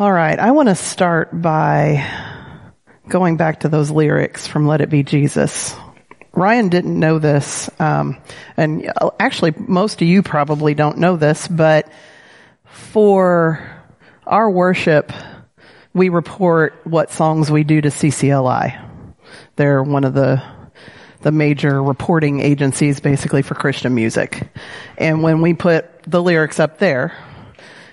All right, I want to start by going back to those lyrics from Let It Be Jesus. Ryan didn't know this, um, and actually most of you probably don't know this, but for our worship, we report what songs we do to CCLI. They're one of the the major reporting agencies basically for Christian music. And when we put the lyrics up there,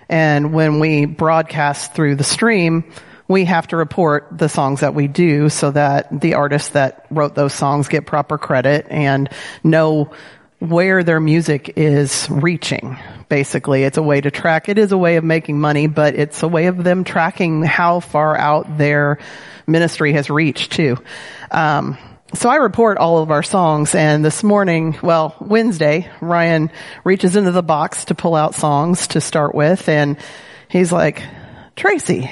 and when we broadcast through the stream, we have to report the songs that we do so that the artists that wrote those songs get proper credit and know where their music is reaching. Basically, it's a way to track. It is a way of making money, but it's a way of them tracking how far out their ministry has reached too. Um, so I report all of our songs and this morning, well, Wednesday, Ryan reaches into the box to pull out songs to start with and he's like, Tracy,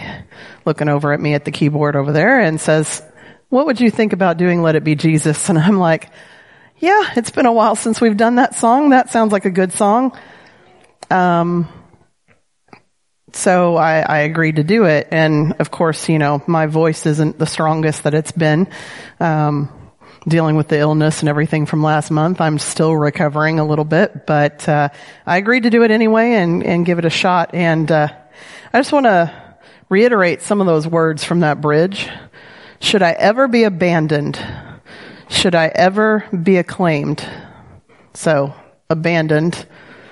looking over at me at the keyboard over there and says, what would you think about doing Let It Be Jesus? And I'm like, yeah, it's been a while since we've done that song. That sounds like a good song. Um, so I, I, agreed to do it. And of course, you know, my voice isn't the strongest that it's been. Um, dealing with the illness and everything from last month. I'm still recovering a little bit, but, uh, I agreed to do it anyway and, and give it a shot. And, uh, I just want to reiterate some of those words from that bridge. Should I ever be abandoned? Should I ever be acclaimed? So, abandoned,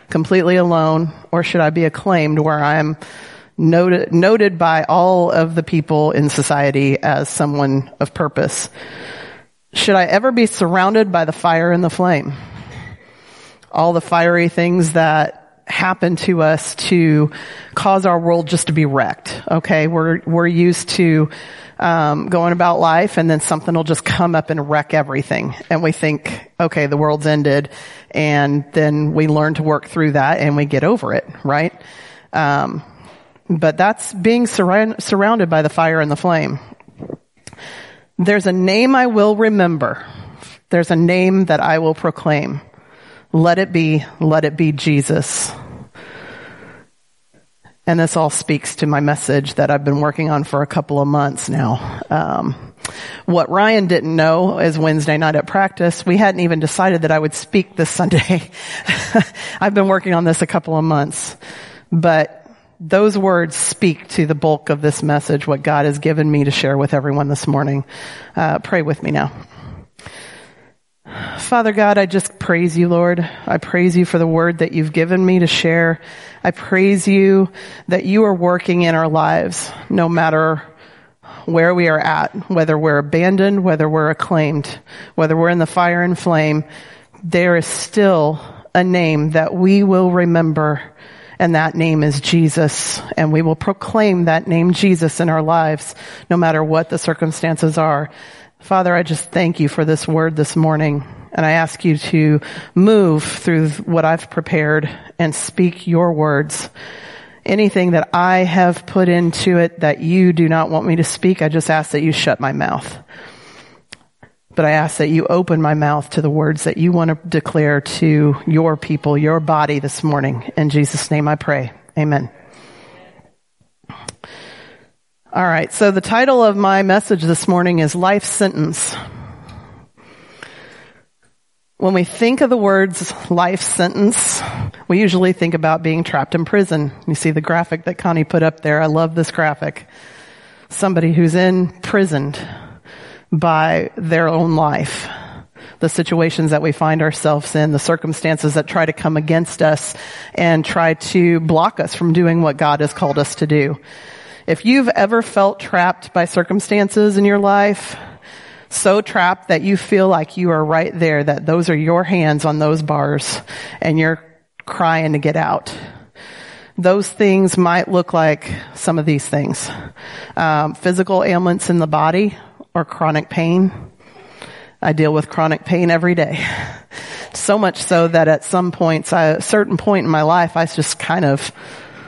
completely alone, or should I be acclaimed where I'm noted, noted by all of the people in society as someone of purpose? Should I ever be surrounded by the fire and the flame? All the fiery things that happen to us to cause our world just to be wrecked. Okay, we're we're used to um, going about life, and then something will just come up and wreck everything, and we think, okay, the world's ended, and then we learn to work through that, and we get over it, right? Um, but that's being surround, surrounded by the fire and the flame. There's a name I will remember. There's a name that I will proclaim. Let it be, let it be Jesus. And this all speaks to my message that I've been working on for a couple of months now. Um, what Ryan didn't know is Wednesday night at practice, we hadn't even decided that I would speak this Sunday. I've been working on this a couple of months, but those words speak to the bulk of this message, what God has given me to share with everyone this morning. Uh, pray with me now. Father God, I just praise you, Lord. I praise you for the word that you've given me to share. I praise you that you are working in our lives, no matter where we are at, whether we're abandoned, whether we're acclaimed, whether we're in the fire and flame, there is still a name that we will remember and that name is Jesus. And we will proclaim that name Jesus in our lives, no matter what the circumstances are. Father, I just thank you for this word this morning. And I ask you to move through what I've prepared and speak your words. Anything that I have put into it that you do not want me to speak, I just ask that you shut my mouth. But I ask that you open my mouth to the words that you want to declare to your people, your body this morning. In Jesus' name I pray. Amen. All right, so the title of my message this morning is Life Sentence. When we think of the words life sentence, we usually think about being trapped in prison. You see the graphic that Connie put up there. I love this graphic. Somebody who's imprisoned by their own life. The situations that we find ourselves in, the circumstances that try to come against us and try to block us from doing what God has called us to do. If you've ever felt trapped by circumstances in your life, so trapped that you feel like you are right there, that those are your hands on those bars and you're crying to get out. Those things might look like some of these things. Um, physical ailments in the body or chronic pain. I deal with chronic pain every day. So much so that at some points, a certain point in my life, I just kind of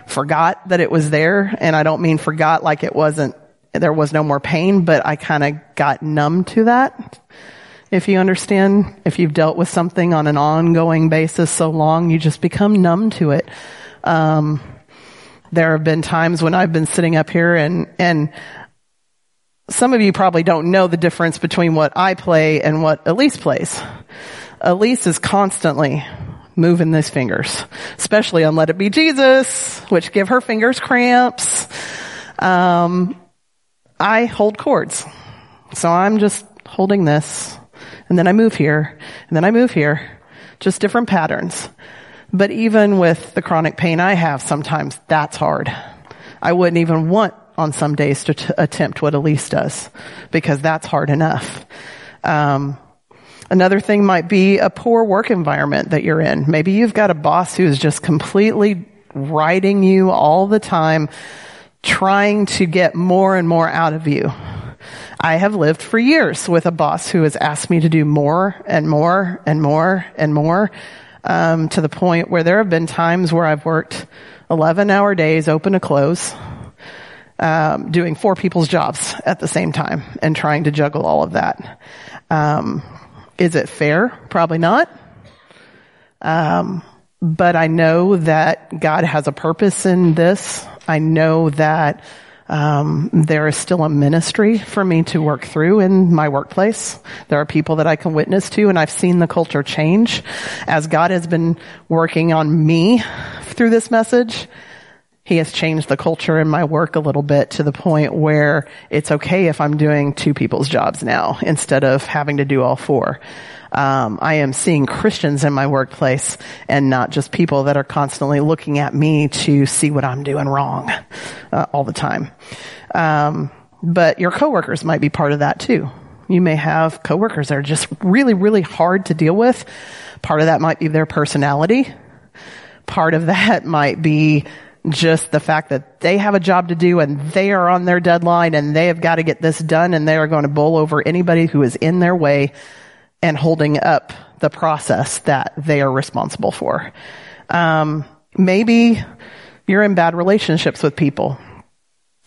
forgot that it was there. And I don't mean forgot like it wasn't, there was no more pain, but I kind of got numb to that. If you understand, if you've dealt with something on an ongoing basis so long, you just become numb to it. Um, There have been times when I've been sitting up here and, and some of you probably don't know the difference between what I play and what Elise plays. Elise is constantly moving those fingers, especially on Let It Be Jesus, which give her fingers cramps. Um, I hold chords. So I'm just holding this and then I move here and then I move here. Just different patterns. But even with the chronic pain I have, sometimes that's hard. I wouldn't even want on some days to t- attempt what Elise does because that's hard enough. Um, another thing might be a poor work environment that you're in. Maybe you've got a boss who's just completely riding you all the time, trying to get more and more out of you. I have lived for years with a boss who has asked me to do more and more and more and more, um, to the point where there have been times where I've worked 11 hour days open to close, um, doing four people's jobs at the same time and trying to juggle all of that. Um, is it fair? Probably not. Um, but I know that God has a purpose in this. I know that um, there is still a ministry for me to work through in my workplace. There are people that I can witness to, and I've seen the culture change as God has been working on me through this message. He has changed the culture in my work a little bit to the point where it's okay if I'm doing two people's jobs now instead of having to do all four. Um, I am seeing Christians in my workplace and not just people that are constantly looking at me to see what I'm doing wrong uh, all the time. Um, but your coworkers might be part of that too. You may have coworkers that are just really, really hard to deal with. Part of that might be their personality. Part of that might be just the fact that they have a job to do and they are on their deadline and they have got to get this done and they are going to bowl over anybody who is in their way and holding up the process that they are responsible for. Um, maybe you're in bad relationships with people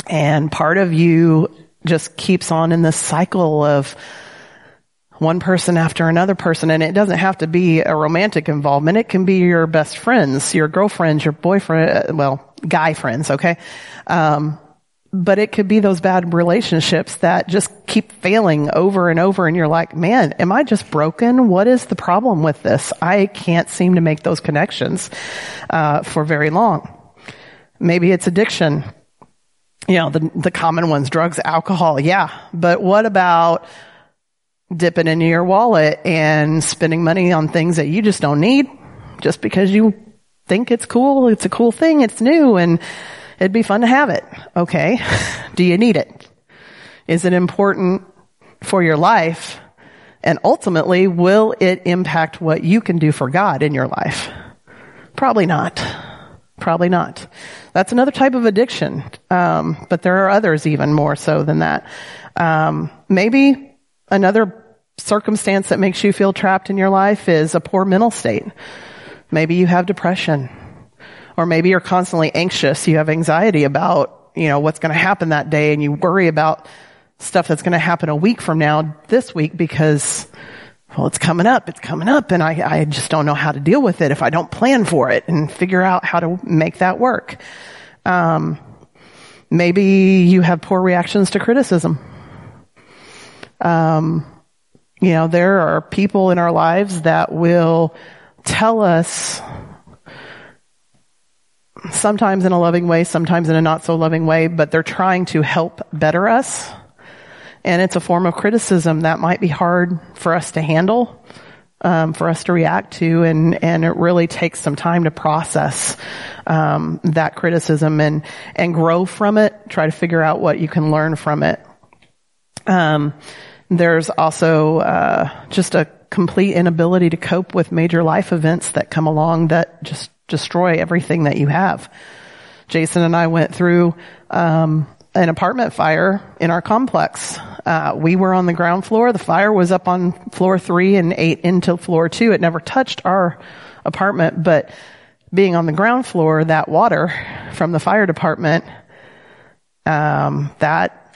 and part of you just keeps on in this cycle of one person after another person and it doesn't have to be a romantic involvement. It can be your best friends, your girlfriends, your boyfriend, well, guy friends, okay? Um, but it could be those bad relationships that just keep failing over and over and you're like, man, am I just broken? What is the problem with this? I can't seem to make those connections, uh, for very long. Maybe it's addiction. You know, the, the common ones, drugs, alcohol. Yeah. But what about dipping into your wallet and spending money on things that you just don't need just because you think it's cool. It's a cool thing. It's new and it'd be fun to have it. Okay. Do you need it? Is it important for your life? And ultimately, will it impact what you can do for God in your life? Probably not. Probably not. That's another type of addiction. Um, but there are others even more so than that. Um, maybe another circumstance that makes you feel trapped in your life is a poor mental state. Maybe you have depression. Or maybe you're constantly anxious. You have anxiety about, you know, what's going to happen that day and you worry about stuff that's going to happen a week from now this week because, well, it's coming up. It's coming up and I, I just don't know how to deal with it if I don't plan for it and figure out how to make that work. Um, maybe you have poor reactions to criticism. Um, you know, there are people in our lives that will tell us sometimes in a loving way, sometimes in a not so loving way, but they're trying to help better us. And it's a form of criticism that might be hard for us to handle, um, for us to react to, and and it really takes some time to process um, that criticism and and grow from it. Try to figure out what you can learn from it. Um, there's also uh, just a complete inability to cope with major life events that come along that just destroy everything that you have. Jason and I went through um, an apartment fire in our complex. Uh, we were on the ground floor. The fire was up on floor three and ate into floor two. It never touched our apartment, but being on the ground floor, that water from the fire department, um, that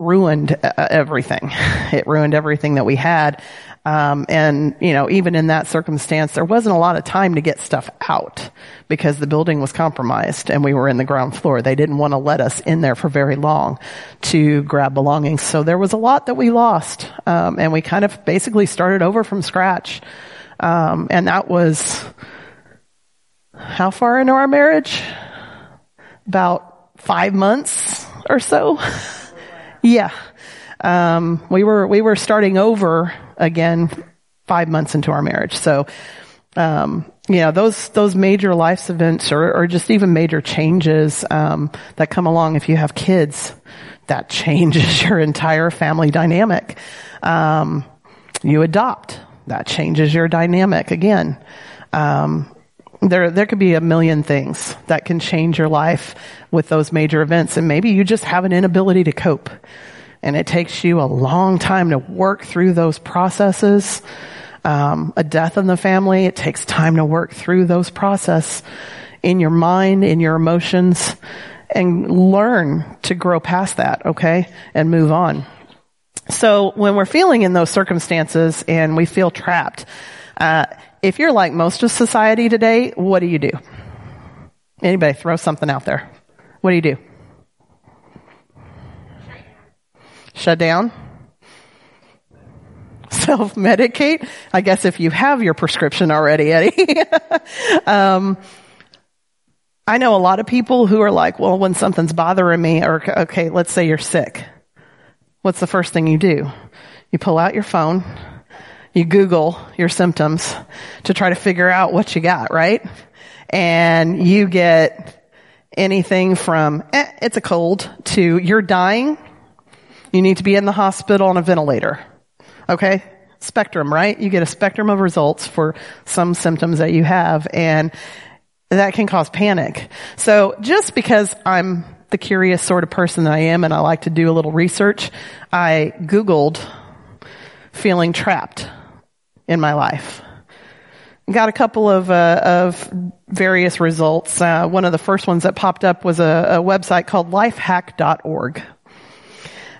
ruined uh, everything. It ruined everything that we had. Um, and you know, even in that circumstance, there wasn't a lot of time to get stuff out because the building was compromised and we were in the ground floor. They didn't want to let us in there for very long to grab belongings. So there was a lot that we lost, um, and we kind of basically started over from scratch. Um, and that was how far into our marriage? About five months or so. yeah. Um, we were, we were starting over again five months into our marriage. So, um, you know, those, those major life events or, or just even major changes, um, that come along if you have kids, that changes your entire family dynamic. Um, you adopt, that changes your dynamic again. Um, there, there could be a million things that can change your life with those major events. And maybe you just have an inability to cope. And it takes you a long time to work through those processes. Um, a death in the family, it takes time to work through those process in your mind, in your emotions, and learn to grow past that, okay? And move on. So when we're feeling in those circumstances and we feel trapped, uh, if you're like most of society today, what do you do? Anybody throw something out there. What do you do? Shut down? Self-medicate? I guess if you have your prescription already, Eddie. um, I know a lot of people who are like, well, when something's bothering me, or okay, let's say you're sick. What's the first thing you do? You pull out your phone, you Google your symptoms to try to figure out what you got, right? And you get anything from, eh, it's a cold to you're dying. You need to be in the hospital on a ventilator. Okay? Spectrum, right? You get a spectrum of results for some symptoms that you have and that can cause panic. So just because I'm the curious sort of person that I am and I like to do a little research, I Googled feeling trapped in my life. Got a couple of, uh, of various results. Uh, one of the first ones that popped up was a, a website called lifehack.org.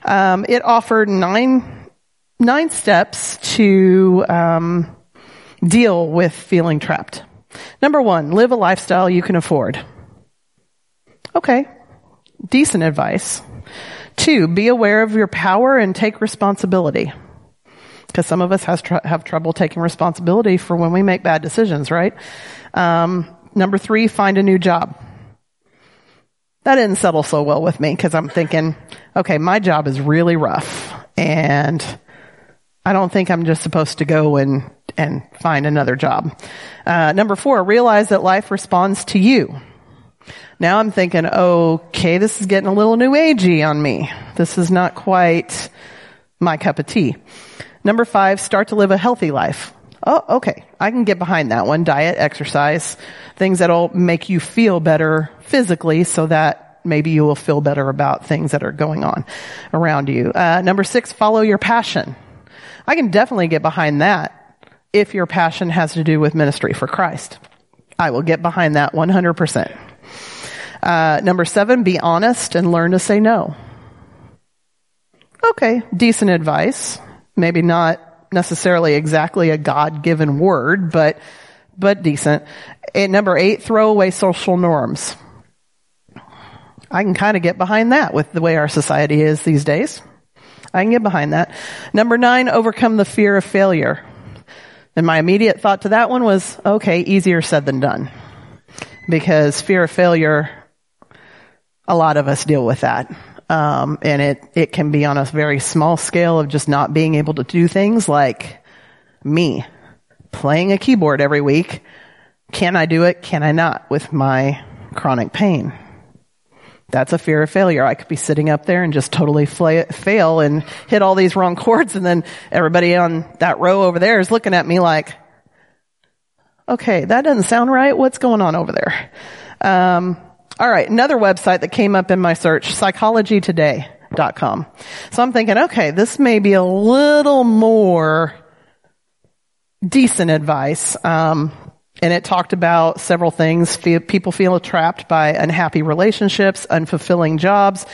Um, it offered nine, nine steps to um, deal with feeling trapped. Number one, live a lifestyle you can afford. Okay. Decent advice. Two, be aware of your power and take responsibility because some of us has tr- have trouble taking responsibility for when we make bad decisions, right? Um, number three, find a new job. That didn't settle so well with me because I'm thinking, okay, my job is really rough and I don't think I'm just supposed to go and, and find another job. Uh, number four, realize that life responds to you. Now I'm thinking, okay, this is getting a little new agey on me. This is not quite my cup of tea. Number five, start to live a healthy life. Oh, okay. I can get behind that one. Diet, exercise, things that'll make you feel better physically so that maybe you will feel better about things that are going on around you. Uh, number six, follow your passion. I can definitely get behind that if your passion has to do with ministry for Christ. I will get behind that 100%. Uh, number seven, be honest and learn to say no. Okay, decent advice maybe not necessarily exactly a God-given word, but, but decent. And number eight, throw away social norms. I can kind of get behind that with the way our society is these days. I can get behind that. Number nine, overcome the fear of failure. And my immediate thought to that one was, okay, easier said than done. Because fear of failure, a lot of us deal with that. Um, and it, it can be on a very small scale of just not being able to do things like me playing a keyboard every week. Can I do it? Can I not with my chronic pain? That's a fear of failure. I could be sitting up there and just totally fail and hit all these wrong chords and then everybody on that row over there is looking at me like, okay, that doesn't sound right. What's going on over there? Um, all right, another website that came up in my search, psychologytoday.com. So I'm thinking, okay, this may be a little more decent advice. Um, and it talked about several things. People feel trapped by unhappy relationships, unfulfilling jobs,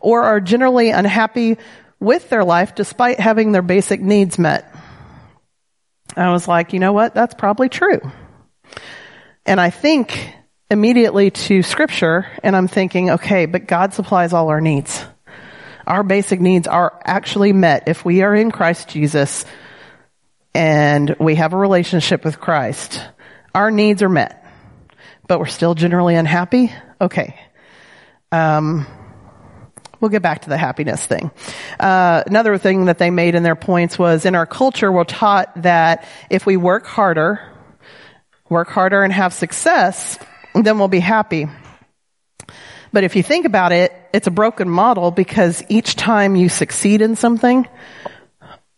or are generally unhappy with their life despite having their basic needs met. I was like, you know what? That's probably true. And I think immediately to scripture and I'm thinking, okay, but God supplies all our needs. Our basic needs are actually met if we are in Christ Jesus and we have a relationship with Christ. Our needs are met, but we're still generally unhappy. Okay. Um, we'll get back to the happiness thing. Uh, another thing that they made in their points was in our culture, we're taught that if we work harder, work harder and have success, then we'll be happy. But if you think about it, it's a broken model because each time you succeed in something,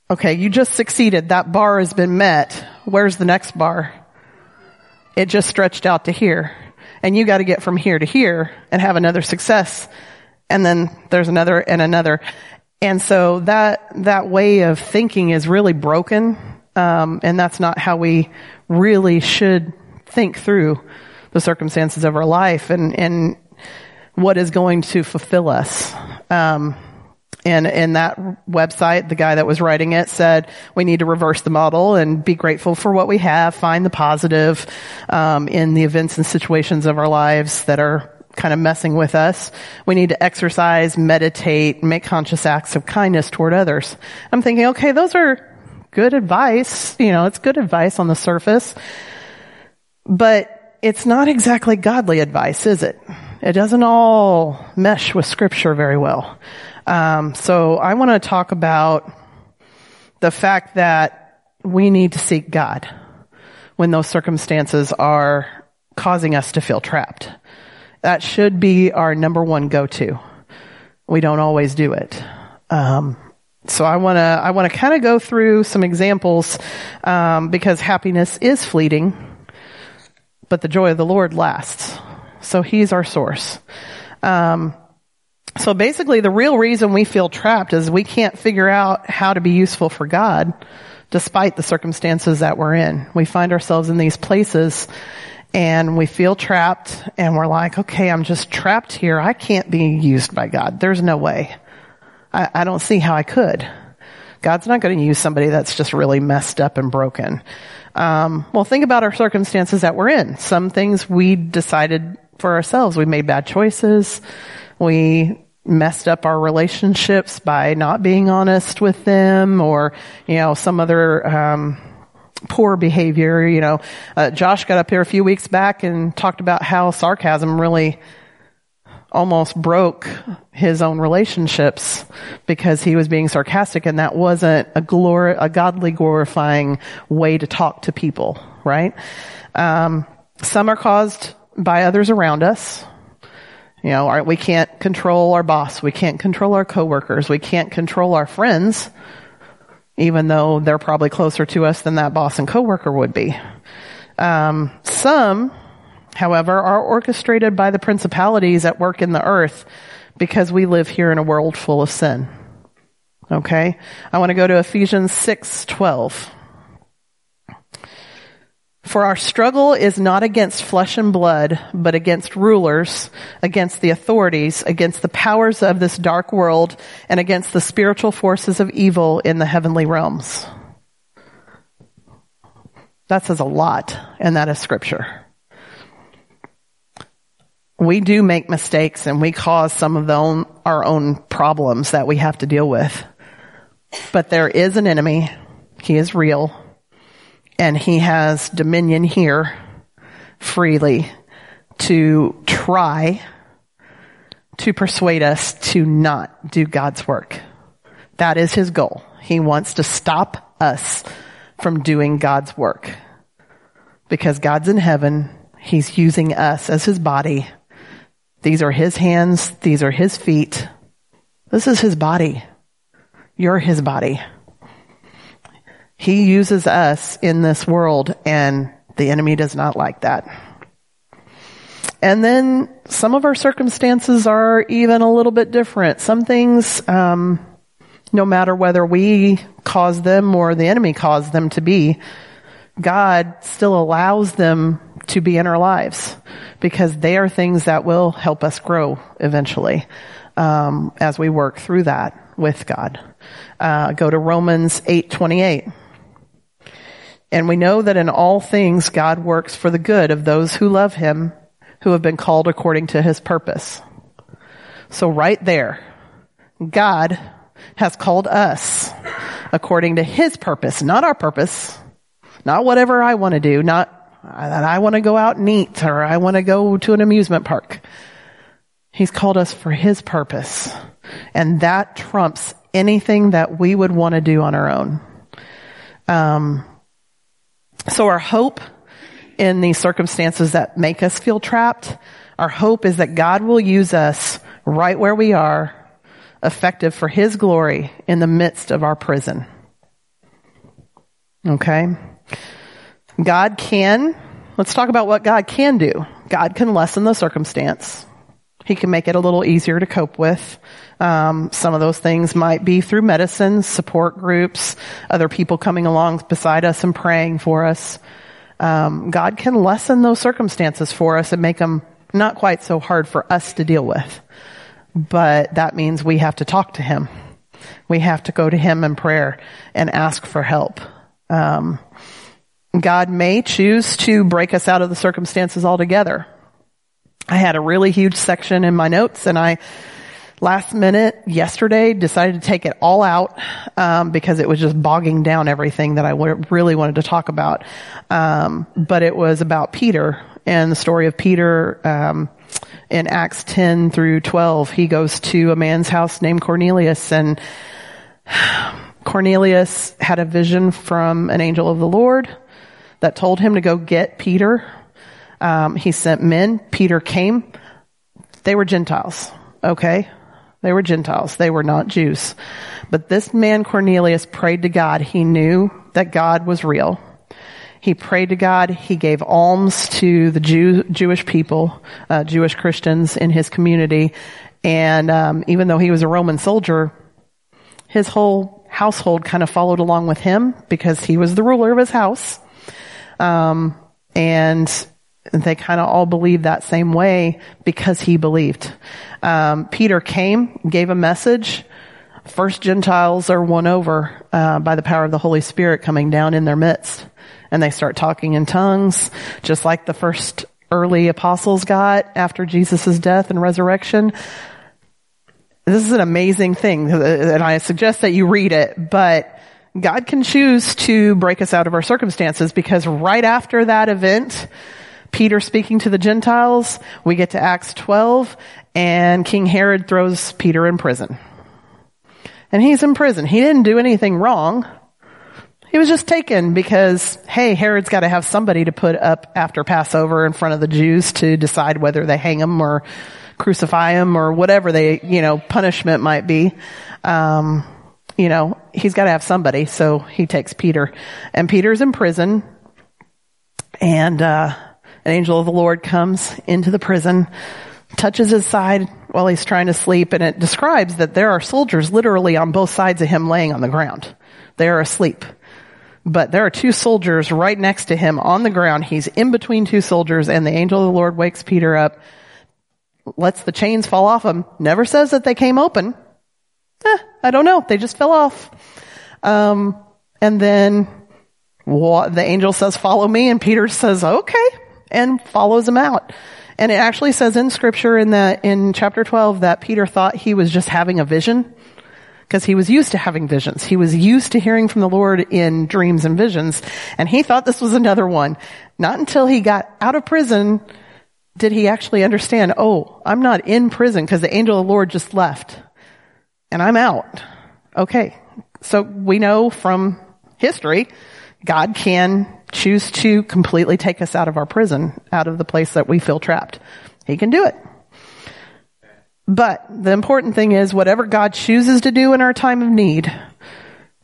okay, you just succeeded. That bar has been met. Where's the next bar? It just stretched out to here. And you got to get from here to here and have another success. And then there's another and another. And so that, that way of thinking is really broken. Um, and that's not how we really should think through the circumstances of our life and, and what is going to fulfill us. Um, and in that website, the guy that was writing it said we need to reverse the model and be grateful for what we have, find the positive um, in the events and situations of our lives that are kind of messing with us. We need to exercise, meditate, make conscious acts of kindness toward others. I'm thinking, okay, those are good advice. You know, it's good advice on the surface, but it's not exactly godly advice, is it? It doesn't all mesh with scripture very well. Um, so I want to talk about the fact that we need to seek God when those circumstances are causing us to feel trapped. That should be our number one go-to. We don't always do it. Um, so I want to I want to kind of go through some examples um, because happiness is fleeting, but the joy of the Lord lasts. So He's our source. Um, so basically the real reason we feel trapped is we can't figure out how to be useful for God despite the circumstances that we're in. We find ourselves in these places and we feel trapped and we're like, okay, I'm just trapped here. I can't be used by God. There's no way. I, I don't see how I could. God's not going to use somebody that's just really messed up and broken. Um, well, think about our circumstances that we're in. Some things we decided for ourselves. We made bad choices. We messed up our relationships by not being honest with them or, you know, some other, um, poor behavior. You know, uh, Josh got up here a few weeks back and talked about how sarcasm really almost broke his own relationships because he was being sarcastic and that wasn't a glor- a godly glorifying way to talk to people, right? Um, some are caused by others around us. You know, our, we can't control our boss. We can't control our coworkers. We can't control our friends, even though they're probably closer to us than that boss and coworker would be. Um, some, however, are orchestrated by the principalities at work in the earth because we live here in a world full of sin. Okay? I want to go to Ephesians 6:12. For our struggle is not against flesh and blood, but against rulers, against the authorities, against the powers of this dark world, and against the spiritual forces of evil in the heavenly realms. That says a lot, and that is scripture. We do make mistakes and we cause some of own, our own problems that we have to deal with. But there is an enemy. He is real and he has dominion here freely to try to persuade us to not do God's work. That is his goal. He wants to stop us from doing God's work. Because God's in heaven, he's using us as his body. These are his hands, these are his feet. This is his body. You're his body. He uses us in this world and the enemy does not like that. And then some of our circumstances are even a little bit different. Some things, um, no matter whether we cause them or the enemy caused them to be, God still allows them to be in our lives because they are things that will help us grow eventually. um, as we work through that with God. Uh, go to Romans eight twenty eight. And we know that in all things God works for the good of those who love him, who have been called according to his purpose. So right there, God has called us according to his purpose, not our purpose, not whatever I want to do, not that I want to go out and eat or I want to go to an amusement park. He's called us for his purpose. And that trumps anything that we would want to do on our own. Um, so our hope in these circumstances that make us feel trapped, our hope is that God will use us right where we are, effective for His glory in the midst of our prison. Okay? God can, let's talk about what God can do. God can lessen the circumstance. He can make it a little easier to cope with. Um, some of those things might be through medicine, support groups, other people coming along beside us and praying for us. Um, God can lessen those circumstances for us and make them not quite so hard for us to deal with. But that means we have to talk to Him. We have to go to Him in prayer and ask for help. Um, God may choose to break us out of the circumstances altogether. I had a really huge section in my notes and I last minute yesterday decided to take it all out um, because it was just bogging down everything that I really wanted to talk about. Um, but it was about Peter and the story of Peter um, in Acts 10 through 12. He goes to a man's house named Cornelius and Cornelius had a vision from an angel of the Lord that told him to go get Peter um, he sent men. Peter came. They were Gentiles. Okay. They were Gentiles. They were not Jews. But this man Cornelius prayed to God. He knew that God was real. He prayed to God. He gave alms to the Jew, Jewish people, uh, Jewish Christians in his community. And um, even though he was a Roman soldier, his whole household kind of followed along with him because he was the ruler of his house. Um, and they kind of all believed that same way because he believed. Um, Peter came, gave a message. First Gentiles are won over uh, by the power of the Holy Spirit coming down in their midst, and they start talking in tongues, just like the first early apostles got after Jesus' death and resurrection. This is an amazing thing, and I suggest that you read it, but God can choose to break us out of our circumstances because right after that event, Peter speaking to the Gentiles, we get to Acts 12, and King Herod throws Peter in prison. And he's in prison. He didn't do anything wrong. He was just taken because, hey, Herod's got to have somebody to put up after Passover in front of the Jews to decide whether they hang him or crucify him or whatever they, you know, punishment might be. Um, you know, he's got to have somebody, so he takes Peter. And Peter's in prison, and, uh, an angel of the Lord comes into the prison, touches his side while he's trying to sleep, and it describes that there are soldiers literally on both sides of him laying on the ground. They are asleep. But there are two soldiers right next to him on the ground. He's in between two soldiers, and the angel of the Lord wakes Peter up, lets the chains fall off him, never says that they came open. Eh, I don't know. They just fell off. Um, and then what, the angel says, follow me, and Peter says, okay and follows him out. And it actually says in scripture in that, in chapter 12 that Peter thought he was just having a vision because he was used to having visions. He was used to hearing from the Lord in dreams and visions. And he thought this was another one. Not until he got out of prison did he actually understand, oh, I'm not in prison because the angel of the Lord just left and I'm out. Okay. So we know from history, God can choose to completely take us out of our prison, out of the place that we feel trapped. He can do it. But the important thing is whatever God chooses to do in our time of need,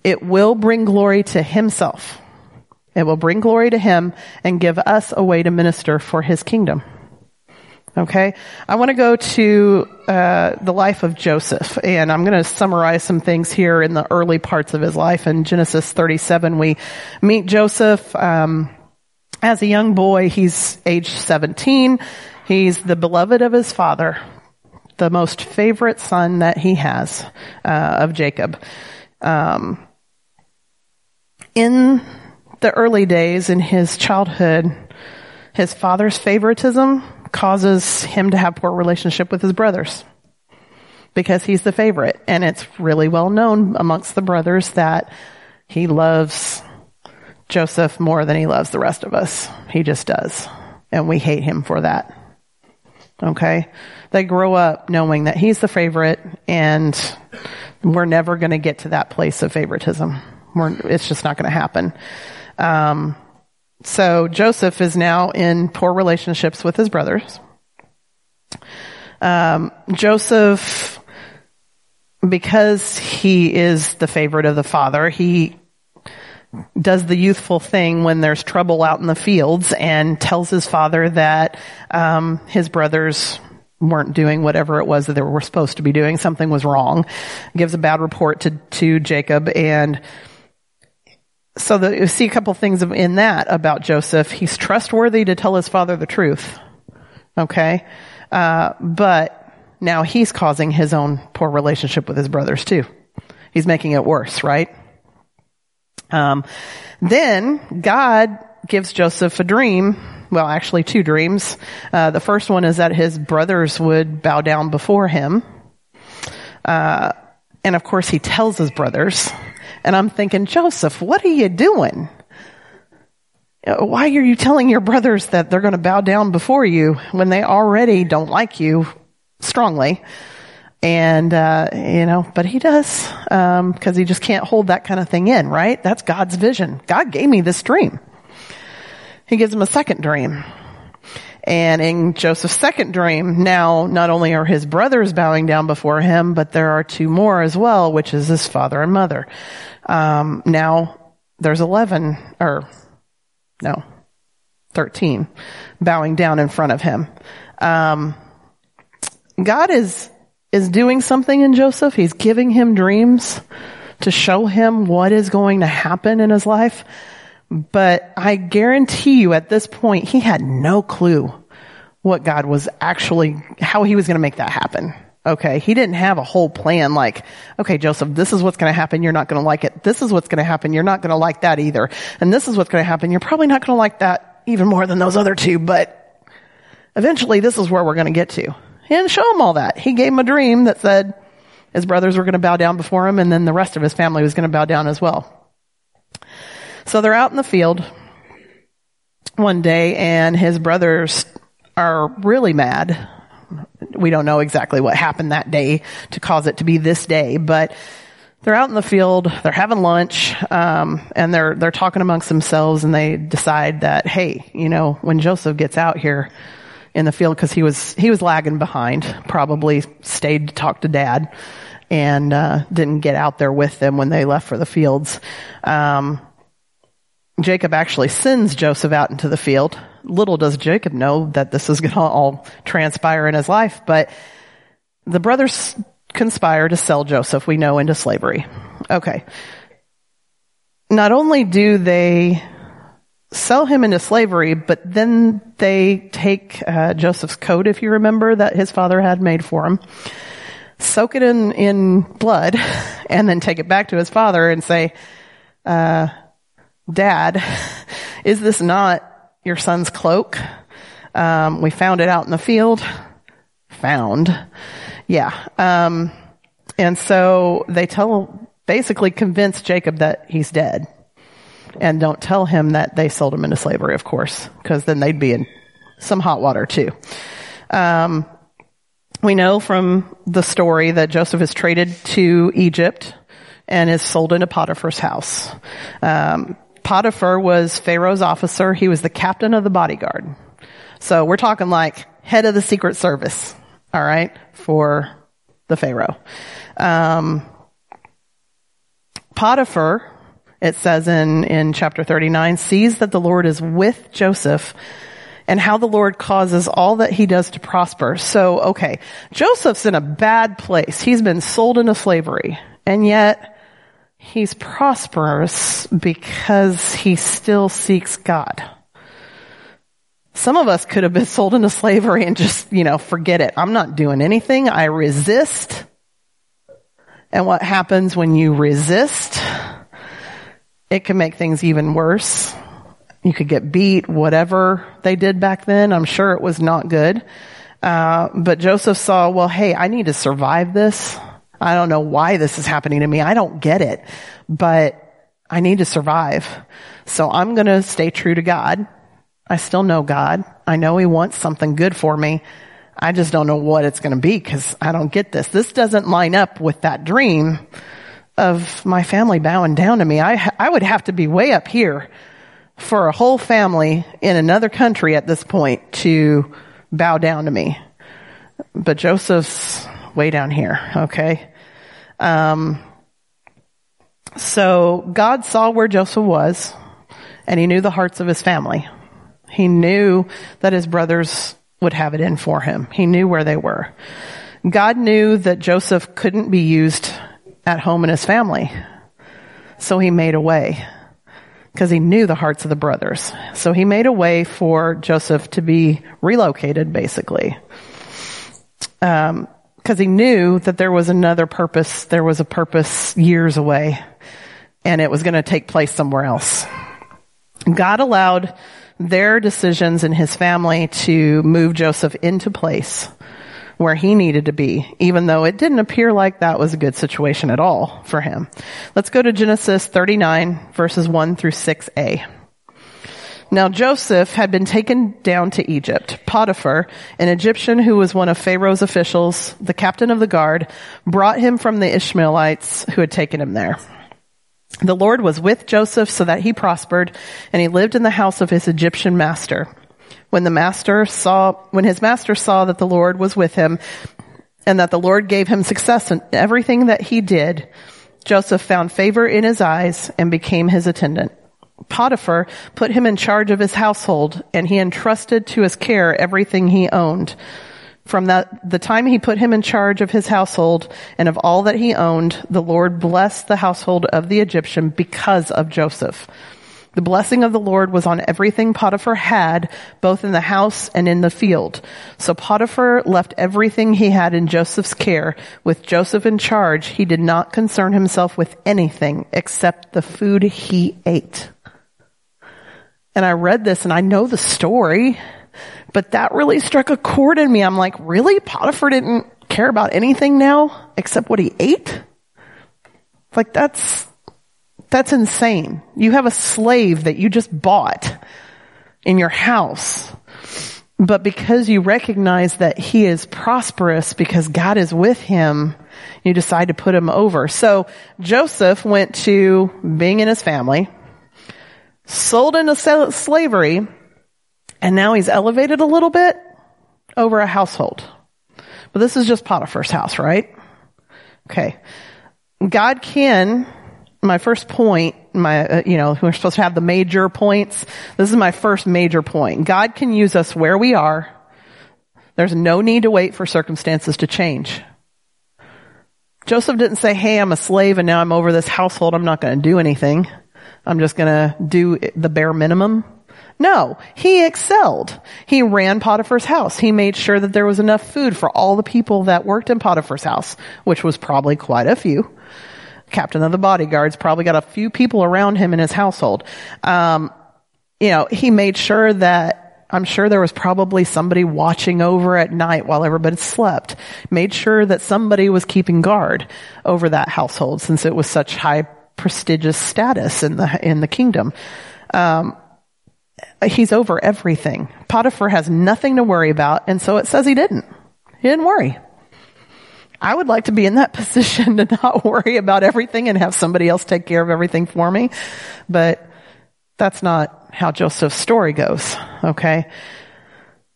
it will bring glory to himself. It will bring glory to him and give us a way to minister for his kingdom. Okay, I want to go to uh, the life of Joseph, and I'm going to summarize some things here in the early parts of his life. In Genesis 37, we meet Joseph um, as a young boy. He's age 17. He's the beloved of his father. the most favorite son that he has uh, of Jacob. Um, in the early days, in his childhood, his father's favoritism causes him to have poor relationship with his brothers because he's the favorite. And it's really well known amongst the brothers that he loves Joseph more than he loves the rest of us. He just does. And we hate him for that. Okay? They grow up knowing that he's the favorite and we're never going to get to that place of favoritism. We're, it's just not going to happen. Um, so Joseph is now in poor relationships with his brothers. Um, Joseph, because he is the favorite of the father, he does the youthful thing when there's trouble out in the fields and tells his father that um, his brothers weren't doing whatever it was that they were supposed to be doing. Something was wrong. Gives a bad report to to Jacob, and so you see a couple things in that about Joseph. He's trustworthy to tell his father the truth. Okay, uh, but now he's causing his own poor relationship with his brothers too. He's making it worse, right? Um, then God gives Joseph a dream. Well, actually two dreams. Uh, the first one is that his brothers would bow down before him. Uh, and of course he tells his brothers. And I'm thinking, Joseph, what are you doing? Why are you telling your brothers that they're going to bow down before you when they already don't like you strongly? And, uh, you know, but he does, um, cause he just can't hold that kind of thing in, right? That's God's vision. God gave me this dream. He gives him a second dream. And in Joseph's second dream, now not only are his brothers bowing down before him, but there are two more as well, which is his father and mother. Um, now there's 11, or no, 13 bowing down in front of him. Um, God is is doing something in Joseph. He's giving him dreams to show him what is going to happen in his life. But I guarantee you at this point, he had no clue what God was actually, how he was going to make that happen. Okay. He didn't have a whole plan like, okay, Joseph, this is what's going to happen. You're not going to like it. This is what's going to happen. You're not going to like that either. And this is what's going to happen. You're probably not going to like that even more than those other two, but eventually this is where we're going to get to. Didn't show him all that. He gave him a dream that said his brothers were going to bow down before him and then the rest of his family was going to bow down as well. So they're out in the field one day and his brothers are really mad. We don't know exactly what happened that day to cause it to be this day, but they're out in the field, they're having lunch, um, and they're they're talking amongst themselves, and they decide that, hey, you know, when Joseph gets out here, in the field because he was he was lagging behind. Probably stayed to talk to dad and uh, didn't get out there with them when they left for the fields. Um, Jacob actually sends Joseph out into the field. Little does Jacob know that this is going to all transpire in his life, but the brothers conspire to sell Joseph, we know, into slavery. Okay. Not only do they sell him into slavery, but then they take uh, Joseph's coat, if you remember, that his father had made for him, soak it in in blood, and then take it back to his father and say, uh, "Dad, is this not your son's cloak? Um, we found it out in the field. Found, yeah." Um, and so they tell, basically convince Jacob that he's dead and don't tell him that they sold him into slavery, of course, because then they'd be in some hot water too. Um, we know from the story that Joseph is traded to Egypt and is sold into Potiphar's house. Um, Potiphar was Pharaoh's officer. He was the captain of the bodyguard. So we're talking like head of the secret service. All right. For the Pharaoh. Um, Potiphar it says in, in chapter 39, sees that the Lord is with Joseph and how the Lord causes all that he does to prosper. So, okay, Joseph's in a bad place. He's been sold into slavery and yet he's prosperous because he still seeks God. Some of us could have been sold into slavery and just, you know, forget it. I'm not doing anything. I resist. And what happens when you resist? It can make things even worse. You could get beat, whatever they did back then. I'm sure it was not good. Uh, but Joseph saw, well, hey, I need to survive this. I don't know why this is happening to me. I don't get it, but I need to survive. So I'm going to stay true to God. I still know God. I know He wants something good for me. I just don't know what it's going to be because I don't get this. This doesn't line up with that dream of my family bowing down to me. I, I would have to be way up here for a whole family in another country at this point to bow down to me. But Joseph's way down here, okay? Um, so God saw where Joseph was and he knew the hearts of his family. He knew that his brothers would have it in for him. He knew where they were. God knew that Joseph couldn't be used at home in his family. So he made a way because he knew the hearts of the brothers. So he made a way for Joseph to be relocated basically. Um, because he knew that there was another purpose. There was a purpose years away and it was going to take place somewhere else. God allowed their decisions in his family to move Joseph into place where he needed to be, even though it didn't appear like that was a good situation at all for him. Let's go to Genesis 39 verses 1 through 6a. Now Joseph had been taken down to Egypt. Potiphar, an Egyptian who was one of Pharaoh's officials, the captain of the guard, brought him from the Ishmaelites who had taken him there. The Lord was with Joseph so that he prospered and he lived in the house of his Egyptian master. When the master saw, when his master saw that the Lord was with him and that the Lord gave him success in everything that he did, Joseph found favor in his eyes and became his attendant. Potiphar put him in charge of his household and he entrusted to his care everything he owned. From that, the time he put him in charge of his household and of all that he owned, the Lord blessed the household of the Egyptian because of Joseph. The blessing of the Lord was on everything Potiphar had, both in the house and in the field. So Potiphar left everything he had in Joseph's care. With Joseph in charge, he did not concern himself with anything except the food he ate. And I read this and I know the story. But that really struck a chord in me. I'm like, really? Potiphar didn't care about anything now except what he ate? Like that's, that's insane. You have a slave that you just bought in your house. But because you recognize that he is prosperous because God is with him, you decide to put him over. So Joseph went to being in his family, sold into slavery, and now he's elevated a little bit over a household. But this is just Potiphar's house, right? Okay. God can, my first point, my, uh, you know, we're supposed to have the major points. This is my first major point. God can use us where we are. There's no need to wait for circumstances to change. Joseph didn't say, hey, I'm a slave and now I'm over this household. I'm not going to do anything. I'm just going to do the bare minimum. No, he excelled. He ran Potiphar's house. He made sure that there was enough food for all the people that worked in Potiphar's house, which was probably quite a few. Captain of the bodyguards probably got a few people around him in his household. Um, you know, he made sure that I'm sure there was probably somebody watching over at night while everybody slept. Made sure that somebody was keeping guard over that household since it was such high prestigious status in the in the kingdom. Um, he's over everything. Potiphar has nothing to worry about, and so it says he didn't. He didn't worry. I would like to be in that position to not worry about everything and have somebody else take care of everything for me, but that's not how Joseph's story goes, okay?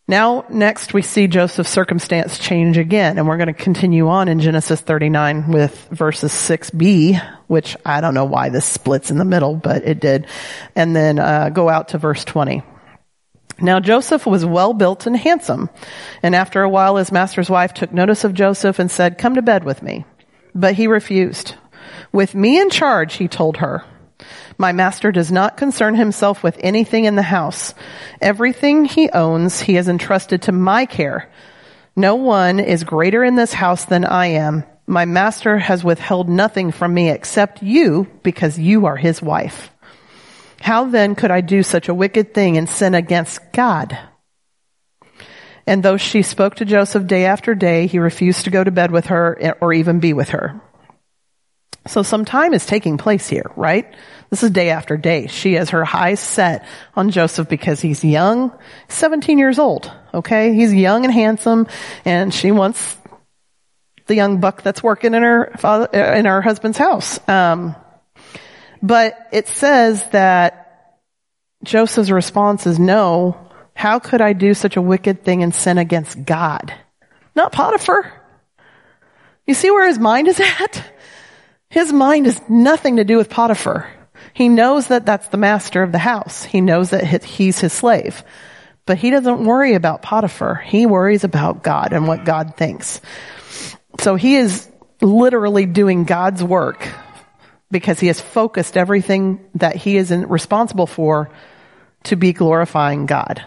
Now, next we see Joseph's circumstance change again, and we're going to continue on in Genesis 39 with verses 6b, which I don't know why this splits in the middle, but it did, and then uh, go out to verse 20. Now Joseph was well built and handsome, and after a while his master's wife took notice of Joseph and said, come to bed with me. But he refused. With me in charge, he told her. My master does not concern himself with anything in the house. Everything he owns, he has entrusted to my care. No one is greater in this house than I am. My master has withheld nothing from me except you because you are his wife. How then could I do such a wicked thing and sin against God? And though she spoke to Joseph day after day, he refused to go to bed with her or even be with her. So some time is taking place here, right? This is day after day. She has her eyes set on Joseph because he's young, 17 years old, okay? He's young and handsome and she wants the young buck that's working in her father, in her husband's house. Um, but it says that Joseph's response is no. How could I do such a wicked thing and sin against God? Not Potiphar. You see where his mind is at? His mind has nothing to do with Potiphar. He knows that that's the master of the house. He knows that he's his slave. But he doesn't worry about Potiphar. He worries about God and what God thinks. So he is literally doing God's work because he has focused everything that he is responsible for to be glorifying God.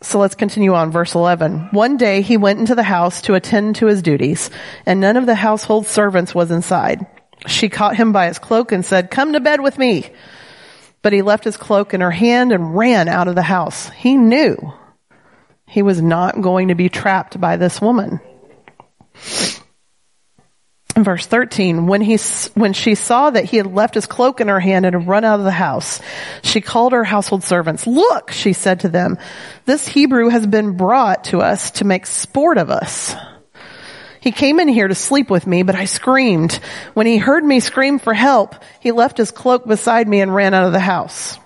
So let's continue on verse 11. One day he went into the house to attend to his duties and none of the household servants was inside. She caught him by his cloak and said, come to bed with me. But he left his cloak in her hand and ran out of the house. He knew he was not going to be trapped by this woman. Verse 13, when he, when she saw that he had left his cloak in her hand and had run out of the house, she called her household servants. Look, she said to them, this Hebrew has been brought to us to make sport of us. He came in here to sleep with me, but I screamed. When he heard me scream for help, he left his cloak beside me and ran out of the house.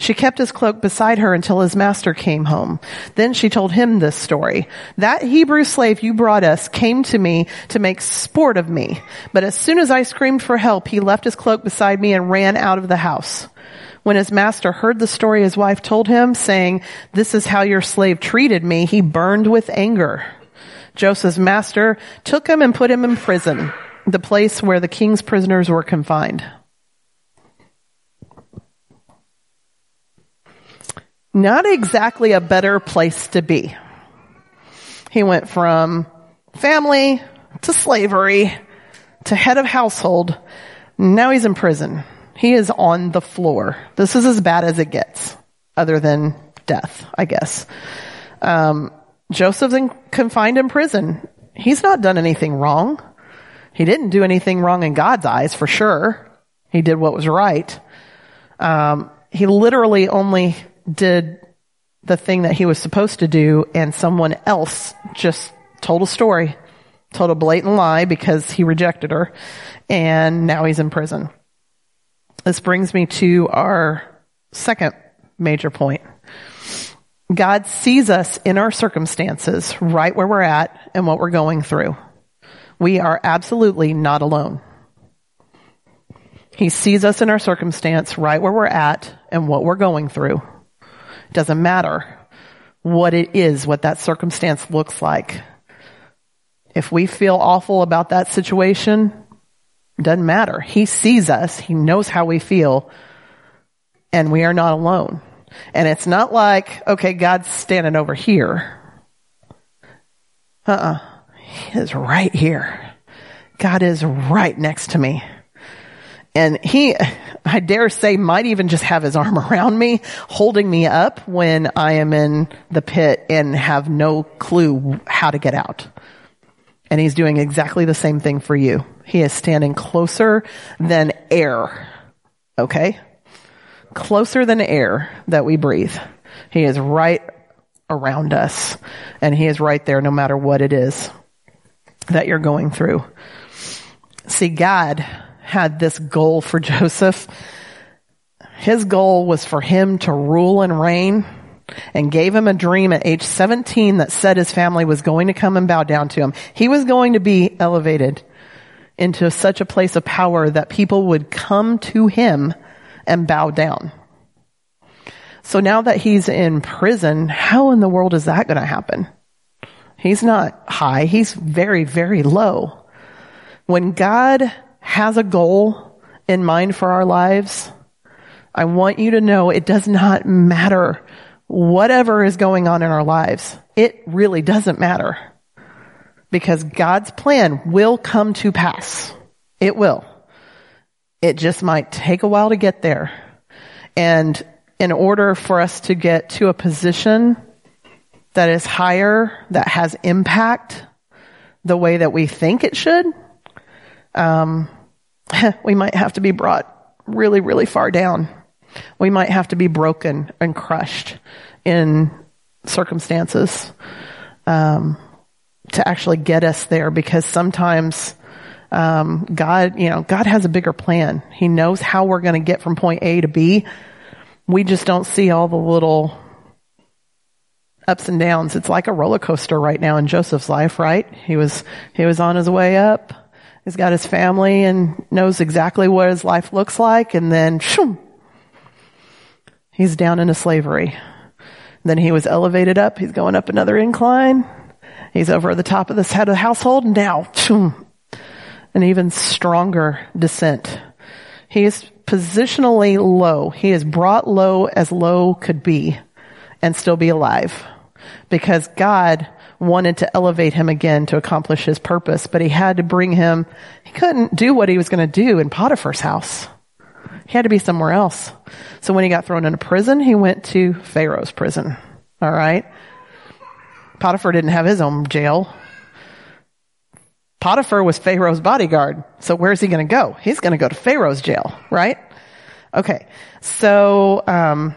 She kept his cloak beside her until his master came home. Then she told him this story. That Hebrew slave you brought us came to me to make sport of me. But as soon as I screamed for help, he left his cloak beside me and ran out of the house. When his master heard the story his wife told him, saying, this is how your slave treated me, he burned with anger. Joseph's master took him and put him in prison, the place where the king's prisoners were confined. Not exactly a better place to be. He went from family to slavery to head of household. Now he's in prison. He is on the floor. This is as bad as it gets, other than death, I guess. Um, Joseph's in, confined in prison. He's not done anything wrong. He didn't do anything wrong in God's eyes, for sure. He did what was right. Um, he literally only did the thing that he was supposed to do and someone else just told a story, told a blatant lie because he rejected her and now he's in prison. This brings me to our second major point. God sees us in our circumstances right where we're at and what we're going through. We are absolutely not alone. He sees us in our circumstance right where we're at and what we're going through. Doesn't matter what it is, what that circumstance looks like. If we feel awful about that situation, doesn't matter. He sees us. He knows how we feel and we are not alone. And it's not like, okay, God's standing over here. Uh-uh. He is right here. God is right next to me. And he, I dare say, might even just have his arm around me, holding me up when I am in the pit and have no clue how to get out. And he's doing exactly the same thing for you. He is standing closer than air. Okay? Closer than air that we breathe. He is right around us. And he is right there no matter what it is that you're going through. See, God had this goal for Joseph. His goal was for him to rule and reign and gave him a dream at age 17 that said his family was going to come and bow down to him. He was going to be elevated into such a place of power that people would come to him and bow down. So now that he's in prison, how in the world is that going to happen? He's not high. He's very, very low. When God has a goal in mind for our lives, I want you to know it does not matter whatever is going on in our lives. It really doesn't matter because God's plan will come to pass. It will. It just might take a while to get there. And in order for us to get to a position that is higher, that has impact the way that we think it should, um, we might have to be brought really, really far down. We might have to be broken and crushed in circumstances um, to actually get us there because sometimes um, God, you know, God has a bigger plan. He knows how we're going to get from point A to B. We just don't see all the little ups and downs. It's like a roller coaster right now in Joseph's life, right? He was, he was on his way up. He's got his family and knows exactly what his life looks like. And then, shoom, he's down into slavery. Then he was elevated up. He's going up another incline. He's over the top of this head of the household. Now, shoom, an even stronger descent. He is positionally low. He is brought low as low could be and still be alive because God wanted to elevate him again to accomplish his purpose, but he had to bring him, he couldn't do what he was going to do in Potiphar's house. He had to be somewhere else. So when he got thrown into prison, he went to Pharaoh's prison. All right. Potiphar didn't have his own jail. Potiphar was Pharaoh's bodyguard. So where's he going to go? He's going to go to Pharaoh's jail, right? Okay. So, um,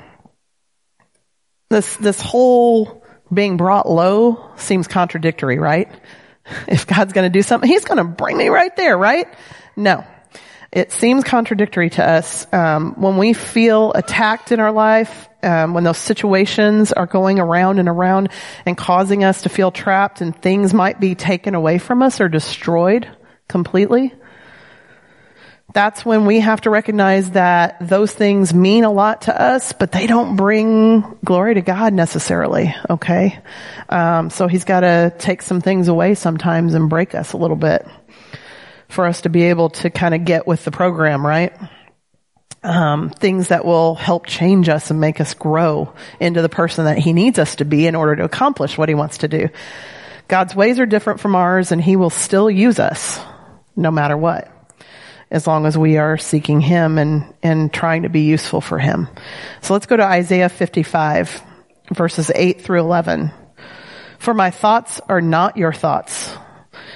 this, this whole being brought low seems contradictory, right? If God's going to do something, He's going to bring me right there, right? No. It seems contradictory to us um, when we feel attacked in our life, um, when those situations are going around and around and causing us to feel trapped, and things might be taken away from us or destroyed completely that's when we have to recognize that those things mean a lot to us, but they don't bring glory to God necessarily. Okay. Um, so he's got to take some things away sometimes and break us a little bit for us to be able to kind of get with the program, right? Um, things that will help change us and make us grow into the person that he needs us to be in order to accomplish what he wants to do. God's ways are different from ours and he will still use us no matter what as long as we are seeking Him and, and trying to be useful for Him. So let's go to Isaiah 55 verses 8 through 11. For my thoughts are not your thoughts,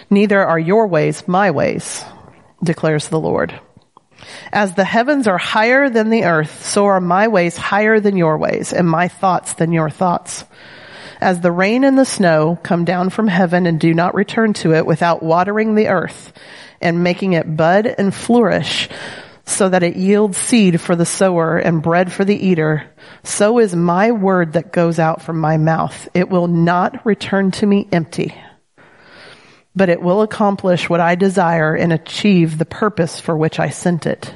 neither are your ways my ways, declares the Lord. As the heavens are higher than the earth, so are my ways higher than your ways, and my thoughts than your thoughts. As the rain and the snow come down from heaven and do not return to it without watering the earth and making it bud and flourish so that it yields seed for the sower and bread for the eater. So is my word that goes out from my mouth. It will not return to me empty, but it will accomplish what I desire and achieve the purpose for which I sent it.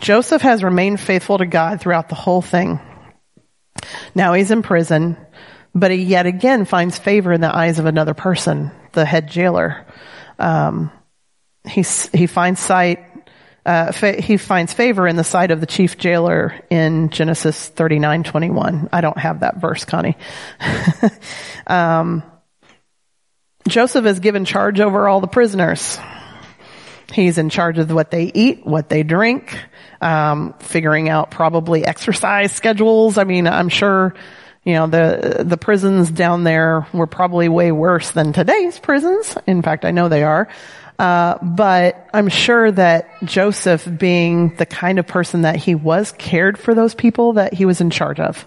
Joseph has remained faithful to God throughout the whole thing. Now he's in prison, but he yet again finds favor in the eyes of another person, the head jailer um, he he finds sight. Uh, fa- he finds favor in the sight of the chief jailer in Genesis thirty nine twenty one. I don't have that verse, Connie. um, Joseph is given charge over all the prisoners. He's in charge of what they eat, what they drink, um, figuring out probably exercise schedules. I mean, I'm sure you know, the, the prisons down there were probably way worse than today's prisons. In fact, I know they are. Uh, but I'm sure that Joseph, being the kind of person that he was, cared for those people that he was in charge of.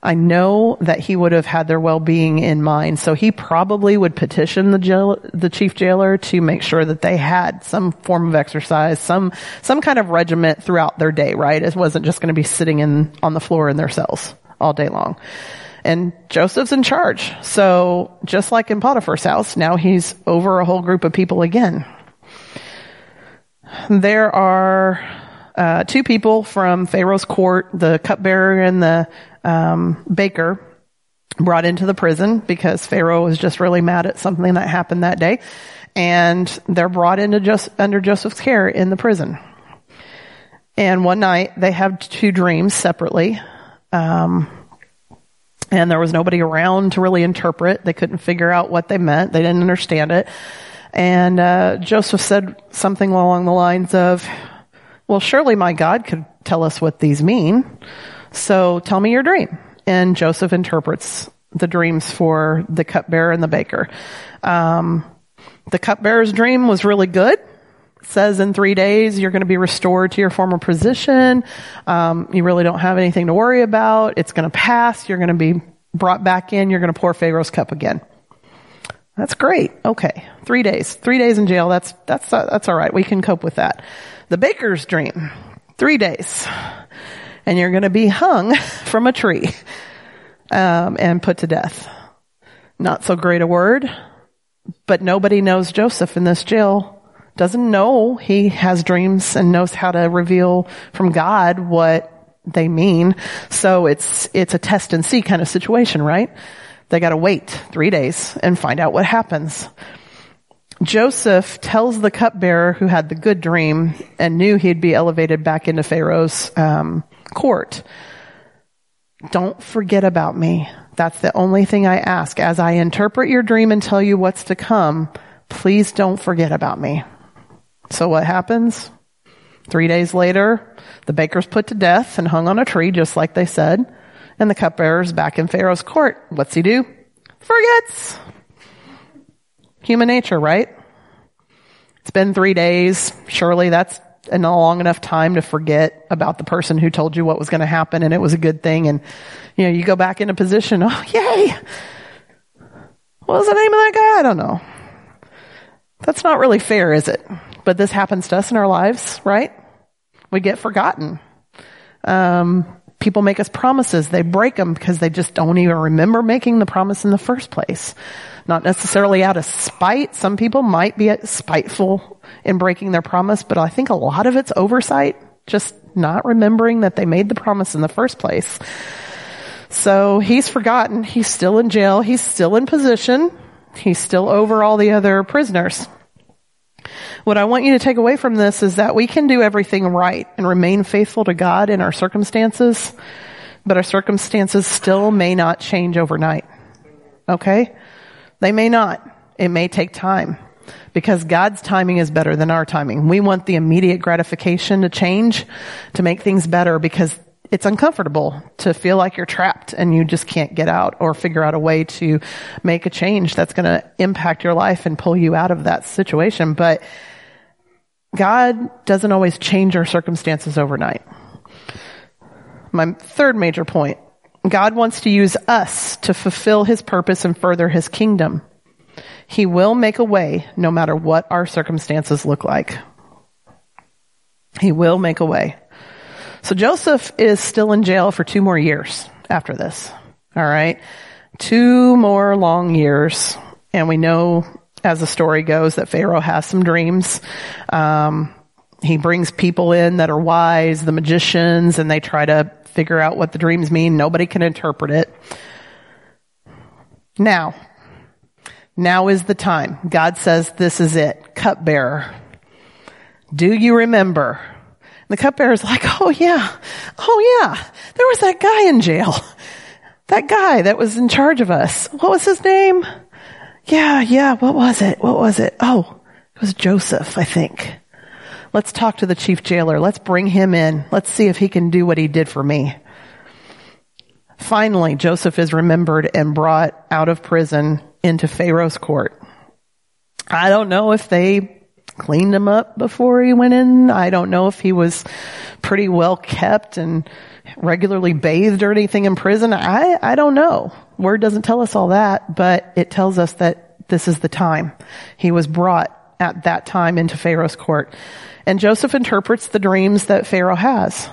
I know that he would have had their well-being in mind, so he probably would petition the jail, the chief jailer to make sure that they had some form of exercise, some some kind of regiment throughout their day. Right? It wasn't just going to be sitting in on the floor in their cells all day long. And Joseph's in charge. So just like in Potiphar's house, now he's over a whole group of people again. There are uh, two people from Pharaoh's court, the cupbearer and the um, baker. brought into the prison because Pharaoh was just really mad at something that happened that day. And they're brought into just under Joseph's care in the prison. And one night they have two dreams separately. Um, and there was nobody around to really interpret. They couldn't figure out what they meant. They didn't understand it. And uh, Joseph said something along the lines of, "Well, surely my God could tell us what these mean. So tell me your dream." And Joseph interprets the dreams for the cupbearer and the baker. Um, the cupbearer's dream was really good. Says in three days you're going to be restored to your former position. Um, you really don't have anything to worry about. It's going to pass. You're going to be brought back in. You're going to pour Pharaoh's cup again. That's great. Okay, three days. Three days in jail. That's that's uh, that's all right. We can cope with that. The baker's dream. Three days, and you're going to be hung from a tree um, and put to death. Not so great a word, but nobody knows Joseph in this jail. Doesn't know he has dreams and knows how to reveal from God what they mean. So it's, it's a test and see kind of situation, right? They gotta wait three days and find out what happens. Joseph tells the cupbearer who had the good dream and knew he'd be elevated back into Pharaoh's um, court don't forget about me. That's the only thing I ask. As I interpret your dream and tell you what's to come, please don't forget about me. So what happens? Three days later, the baker's put to death and hung on a tree, just like they said. And the cupbearer's back in Pharaoh's court. What's he do? Forgets. Human nature, right? It's been three days. Surely that's a long enough time to forget about the person who told you what was going to happen and it was a good thing. And, you know, you go back in a position, oh, yay! What was the name of that guy? I don't know. That's not really fair, is it? But this happens to us in our lives, right? We get forgotten. Um, people make us promises. They break them because they just don't even remember making the promise in the first place. Not necessarily out of spite. Some people might be spiteful in breaking their promise, but I think a lot of it's oversight, just not remembering that they made the promise in the first place. So he's forgotten. He's still in jail. He's still in position. He's still over all the other prisoners. What I want you to take away from this is that we can do everything right and remain faithful to God in our circumstances, but our circumstances still may not change overnight. Okay? They may not. It may take time because God's timing is better than our timing. We want the immediate gratification to change, to make things better because it's uncomfortable to feel like you're trapped and you just can't get out or figure out a way to make a change that's going to impact your life and pull you out of that situation. But God doesn't always change our circumstances overnight. My third major point. God wants to use us to fulfill his purpose and further his kingdom. He will make a way no matter what our circumstances look like. He will make a way. So Joseph is still in jail for two more years after this. All right. Two more long years. And we know as the story goes that Pharaoh has some dreams. Um, he brings people in that are wise, the magicians, and they try to figure out what the dreams mean. Nobody can interpret it. Now, now is the time. God says this is it. Cupbearer. Do you remember? The cupbearer's like, oh yeah, oh yeah, there was that guy in jail. That guy that was in charge of us. What was his name? Yeah, yeah, what was it? What was it? Oh, it was Joseph, I think. Let's talk to the chief jailer. Let's bring him in. Let's see if he can do what he did for me. Finally, Joseph is remembered and brought out of prison into Pharaoh's court. I don't know if they cleaned him up before he went in. I don't know if he was pretty well kept and regularly bathed or anything in prison. I, I don't know. Word doesn't tell us all that, but it tells us that this is the time. He was brought at that time into Pharaoh's court. And Joseph interprets the dreams that Pharaoh has.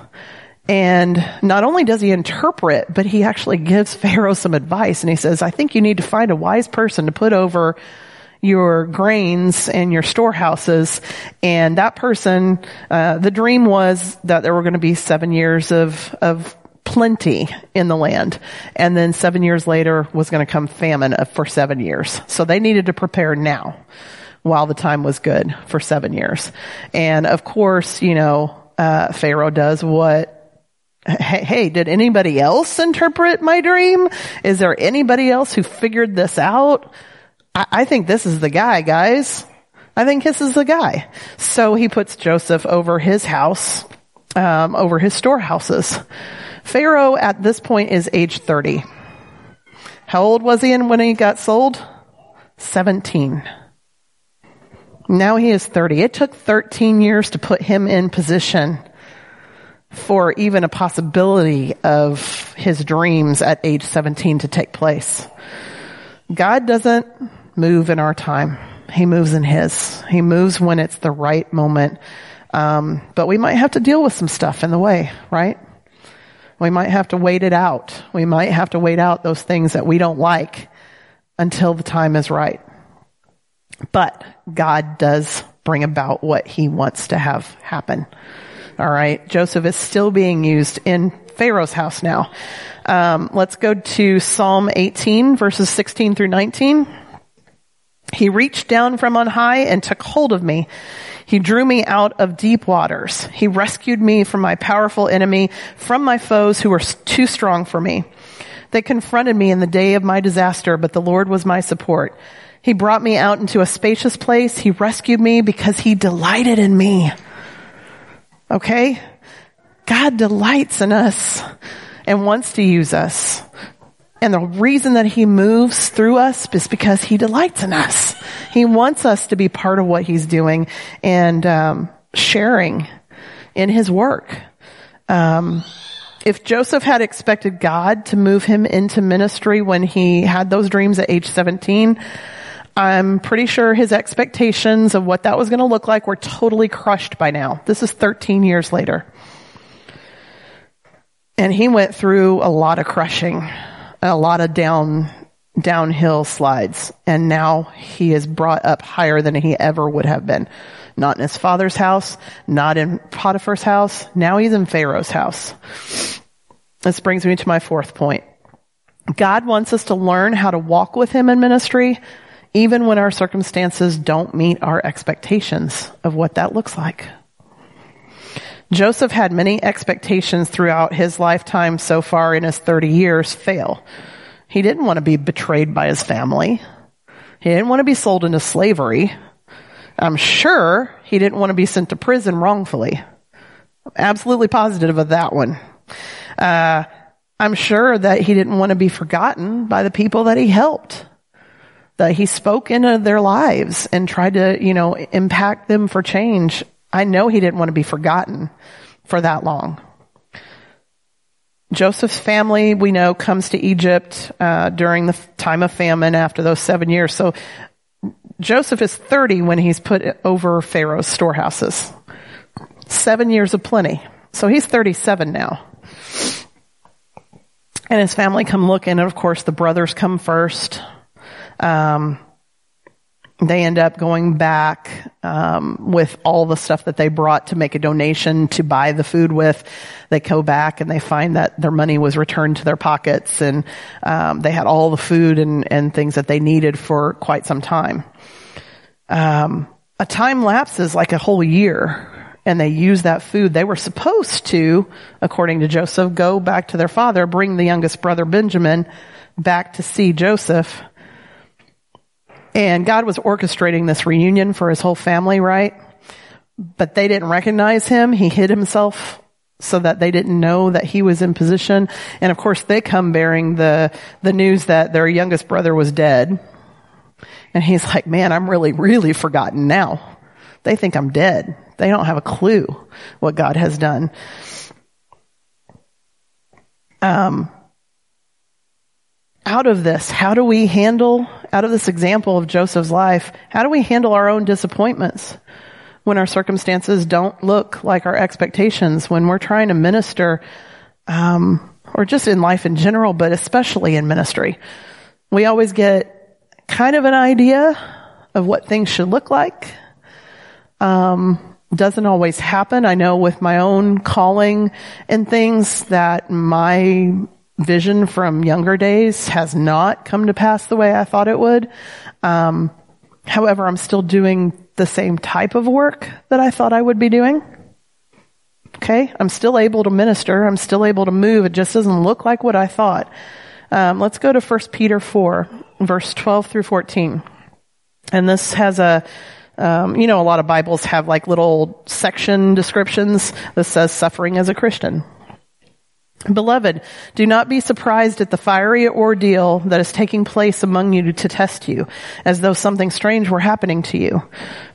And not only does he interpret, but he actually gives Pharaoh some advice and he says, I think you need to find a wise person to put over your grains and your storehouses. And that person, uh, the dream was that there were going to be seven years of, of plenty in the land. And then seven years later was going to come famine for seven years. So they needed to prepare now while the time was good for seven years. And of course, you know, uh, Pharaoh does what Hey, hey, did anybody else interpret my dream? Is there anybody else who figured this out? I, I think this is the guy, guys. I think this is the guy. So he puts Joseph over his house, um, over his storehouses. Pharaoh at this point is age 30. How old was he when he got sold? 17. Now he is 30. It took 13 years to put him in position for even a possibility of his dreams at age 17 to take place. God doesn't move in our time. He moves in His. He moves when it's the right moment. Um, but we might have to deal with some stuff in the way, right? We might have to wait it out. We might have to wait out those things that we don't like until the time is right. But God does bring about what He wants to have happen. All right. Joseph is still being used in Pharaoh's house now. Um, let's go to Psalm 18 verses 16 through 19. He reached down from on high and took hold of me. He drew me out of deep waters. He rescued me from my powerful enemy, from my foes who were too strong for me. They confronted me in the day of my disaster, but the Lord was my support. He brought me out into a spacious place. He rescued me because he delighted in me. Okay? God delights in us and wants to use us. And the reason that he moves through us is because he delights in us. He wants us to be part of what he's doing and um, sharing in his work. Um, if Joseph had expected God to move him into ministry when he had those dreams at age 17, I'm pretty sure his expectations of what that was going to look like were totally crushed by now. This is 13 years later. And he went through a lot of crushing a lot of down downhill slides and now he is brought up higher than he ever would have been. Not in his father's house, not in Potiphar's house, now he's in Pharaoh's house. This brings me to my fourth point. God wants us to learn how to walk with him in ministry even when our circumstances don't meet our expectations of what that looks like. Joseph had many expectations throughout his lifetime so far in his 30 years fail. He didn't want to be betrayed by his family. He didn't want to be sold into slavery. I'm sure he didn't want to be sent to prison wrongfully. Absolutely positive of that one. Uh, I'm sure that he didn't want to be forgotten by the people that he helped. That he spoke into their lives and tried to, you know, impact them for change I know he didn't want to be forgotten for that long. Joseph's family, we know, comes to Egypt uh, during the time of famine after those seven years. So Joseph is 30 when he's put over Pharaoh's storehouses. Seven years of plenty. So he's 37 now. And his family come looking, and of course the brothers come first. Um, they end up going back um, with all the stuff that they brought to make a donation to buy the food with. They go back and they find that their money was returned to their pockets, and um, they had all the food and, and things that they needed for quite some time. Um, a time lapses like a whole year, and they use that food. They were supposed to, according to Joseph, go back to their father, bring the youngest brother Benjamin back to see Joseph and God was orchestrating this reunion for his whole family, right? But they didn't recognize him. He hid himself so that they didn't know that he was in position. And of course they come bearing the, the news that their youngest brother was dead. And he's like, man, I'm really, really forgotten now. They think I'm dead. They don't have a clue what God has done. Um, out of this, how do we handle, out of this example of Joseph's life, how do we handle our own disappointments when our circumstances don't look like our expectations, when we're trying to minister, um, or just in life in general, but especially in ministry? We always get kind of an idea of what things should look like. Um, doesn't always happen. I know with my own calling and things that my vision from younger days has not come to pass the way I thought it would. Um, however, I'm still doing the same type of work that I thought I would be doing. Okay, I'm still able to minister. I'm still able to move. It just doesn't look like what I thought. Um, let's go to 1 Peter 4, verse 12 through 14. And this has a, um, you know, a lot of Bibles have like little section descriptions that says suffering as a Christian. Beloved, do not be surprised at the fiery ordeal that is taking place among you to test you, as though something strange were happening to you.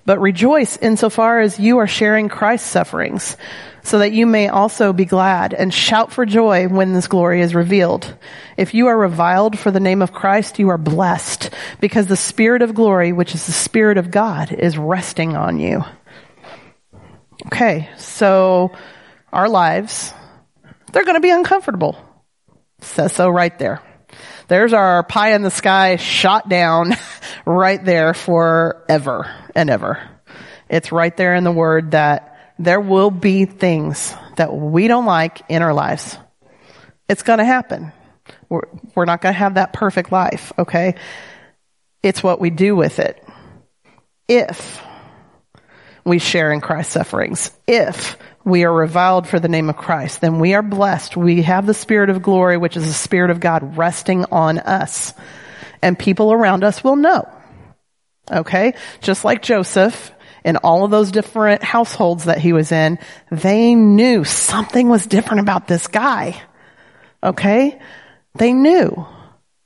But rejoice insofar as you are sharing Christ's sufferings, so that you may also be glad and shout for joy when this glory is revealed. If you are reviled for the name of Christ, you are blessed, because the Spirit of glory, which is the Spirit of God, is resting on you. Okay, so our lives, they're going to be uncomfortable. Says so right there. There's our pie in the sky shot down right there forever and ever. It's right there in the word that there will be things that we don't like in our lives. It's going to happen. We're, we're not going to have that perfect life, okay? It's what we do with it. If we share in Christ's sufferings, if we are reviled for the name of Christ, then we are blessed. We have the Spirit of glory, which is the Spirit of God resting on us. And people around us will know. Okay? Just like Joseph in all of those different households that he was in, they knew something was different about this guy. Okay? They knew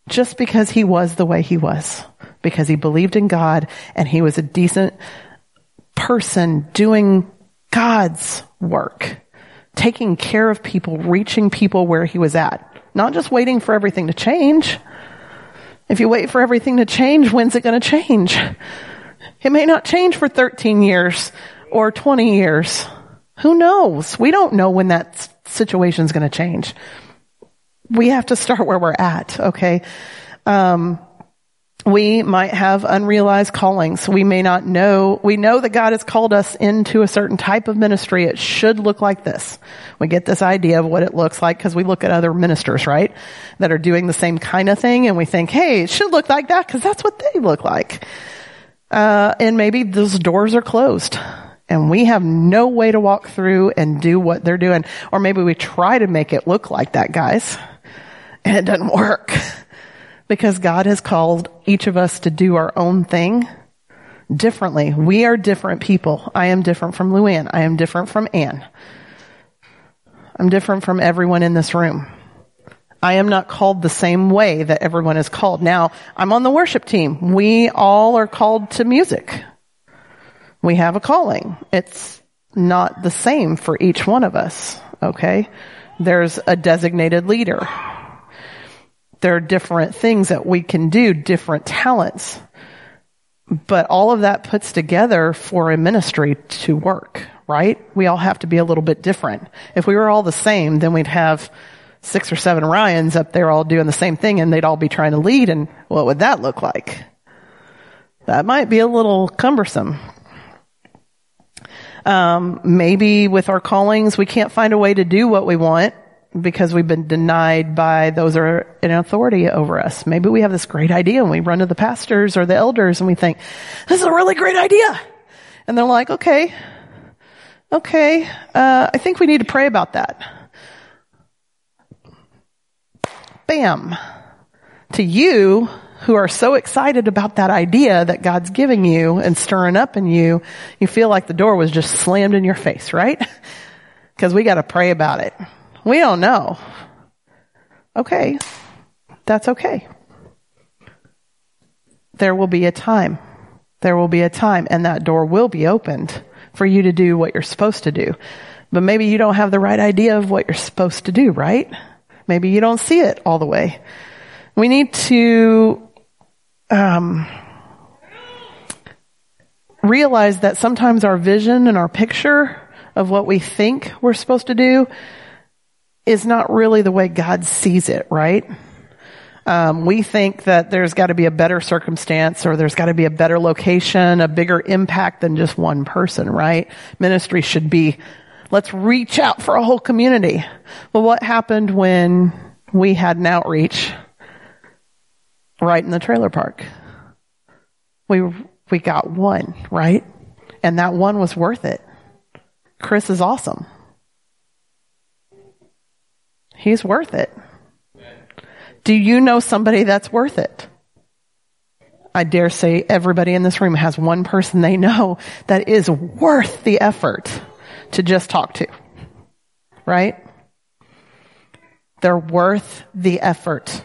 just because he was the way he was, because he believed in God and he was a decent person doing God's work, taking care of people, reaching people where he was at, not just waiting for everything to change. If you wait for everything to change, when's it going to change? It may not change for 13 years or 20 years. Who knows? We don't know when that situation is going to change. We have to start where we're at, okay? Um, we might have unrealized callings. We may not know. We know that God has called us into a certain type of ministry. It should look like this. We get this idea of what it looks like because we look at other ministers, right? That are doing the same kind of thing and we think, hey, it should look like that because that's what they look like. Uh, and maybe those doors are closed and we have no way to walk through and do what they're doing. Or maybe we try to make it look like that, guys, and it doesn't work because God has called each of us to do our own thing differently. We are different people. I am different from Luann. I am different from Anne. I'm different from everyone in this room. I am not called the same way that everyone is called. Now, I'm on the worship team. We all are called to music. We have a calling. It's not the same for each one of us. Okay. There's a designated leader there are different things that we can do, different talents. But all of that puts together for a ministry to work, right? We all have to be a little bit different. If we were all the same, then we'd have six or seven Ryans up there all doing the same thing and they'd all be trying to lead and what would that look like? That might be a little cumbersome. Um, maybe with our callings, we can't find a way to do what we want because we've been denied by those are in authority over us. Maybe we have this great idea and we run to the pastors or the elders and we think, this is a really great idea. And they're like, okay, okay, uh, I think we need to pray about that. Bam. To you who are so excited about that idea that God's giving you and stirring up in you, you feel like the door was just slammed in your face, right? Because we got to pray about it. We don't know. Okay. That's okay. There will be a time. There will be a time and that door will be opened for you to do what you're supposed to do. But maybe you don't have the right idea of what you're supposed to do, right? Maybe you don't see it all the way. We need to, um, realize that sometimes our vision and our picture of what we think we're supposed to do is not really the way God sees it, right? Um, we think that there's got to be a better circumstance or there's got to be a better location, a bigger impact than just one person, right? Ministry should be, let's reach out for a whole community. Well, what happened when we had an outreach right in the trailer park? We, we got one, right? And that one was worth it. Chris is awesome. He's worth it. Do you know somebody that's worth it? I dare say everybody in this room has one person they know that is worth the effort to just talk to. Right? They're worth the effort.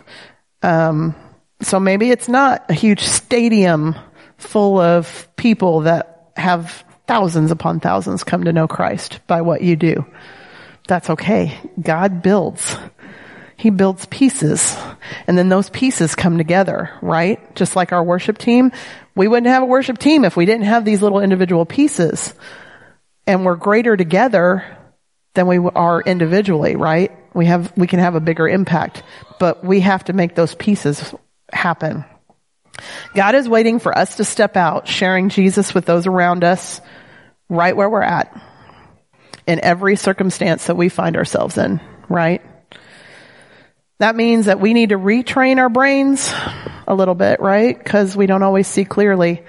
Um, so maybe it's not a huge stadium full of people that have thousands upon thousands come to know Christ by what you do. That's okay. God builds. He builds pieces and then those pieces come together, right? Just like our worship team. We wouldn't have a worship team if we didn't have these little individual pieces and we're greater together than we are individually, right? We have, we can have a bigger impact, but we have to make those pieces happen. God is waiting for us to step out, sharing Jesus with those around us right where we're at in every circumstance that we find ourselves in, right? That means that we need to retrain our brains a little bit, right? Because we don't always see clearly.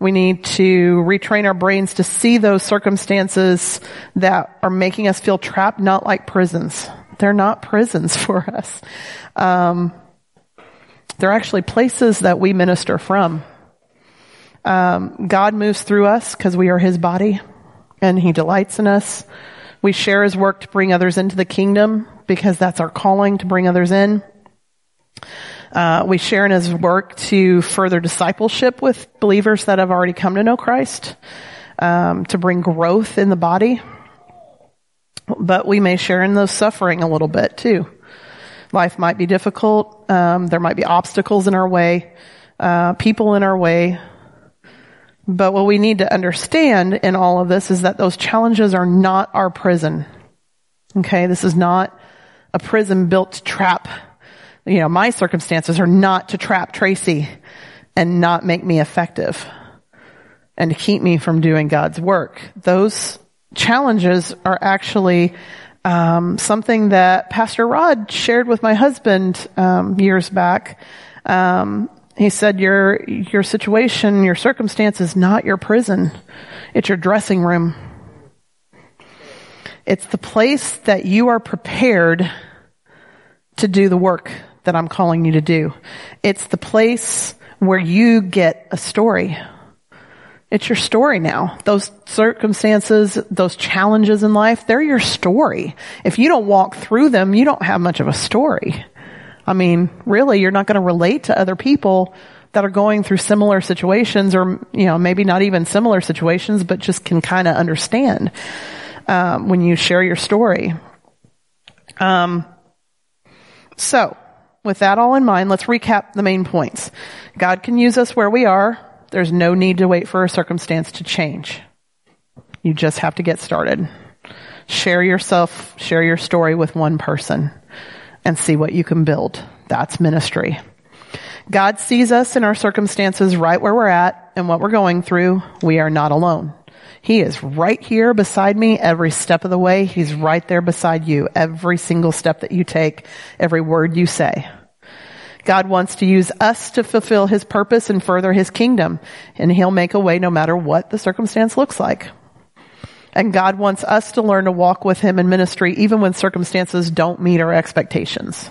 We need to retrain our brains to see those circumstances that are making us feel trapped, not like prisons. They're not prisons for us. Um, they're actually places that we minister from. Um, God moves through us because we are His body, and He delights in us. We share His work to bring others into the kingdom because that's our calling to bring others in. Uh, we share in his work to further discipleship with believers that have already come to know Christ, um, to bring growth in the body. But we may share in the suffering a little bit too. Life might be difficult. Um, there might be obstacles in our way, uh, people in our way. But what we need to understand in all of this is that those challenges are not our prison. Okay, this is not a prison built to trap, you know, my circumstances are not to trap Tracy and not make me effective and to keep me from doing God's work. Those challenges are actually um, something that Pastor Rod shared with my husband um, years back. Um, he said, "Your your situation, your circumstance is not your prison; it's your dressing room." It's the place that you are prepared to do the work that I'm calling you to do. It's the place where you get a story. It's your story now. Those circumstances, those challenges in life, they're your story. If you don't walk through them, you don't have much of a story. I mean, really, you're not going to relate to other people that are going through similar situations or, you know, maybe not even similar situations, but just can kind of understand um, when you share your story. Um, so, with that all in mind, let's recap the main points. God can use us where we are. There's no need to wait for a circumstance to change. You just have to get started. Share yourself, share your story with one person and see what you can build. That's ministry. God sees us in our circumstances right where we're at and what we're going through. We are not alone. He is right here beside me every step of the way. He's right there beside you every single step that you take, every word you say. God wants to use us to fulfill his purpose and further his kingdom, and he'll make a way no matter what the circumstance looks like. And God wants us to learn to walk with him in ministry even when circumstances don't meet our expectations.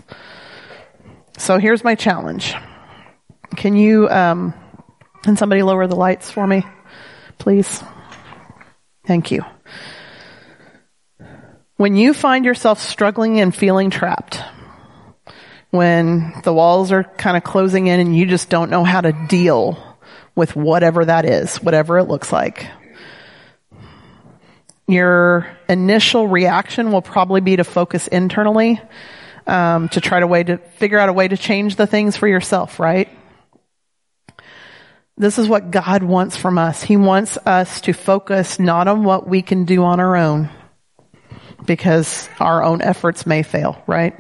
So here's my challenge. Can you, um, can somebody lower the lights for me, please? Thank you. When you find yourself struggling and feeling trapped, when the walls are kind of closing in and you just don't know how to deal with whatever that is, whatever it looks like, your initial reaction will probably be to focus internally um, to try to way to figure out a way to change the things for yourself, right? This is what God wants from us. He wants us to focus not on what we can do on our own, because our own efforts may fail, right?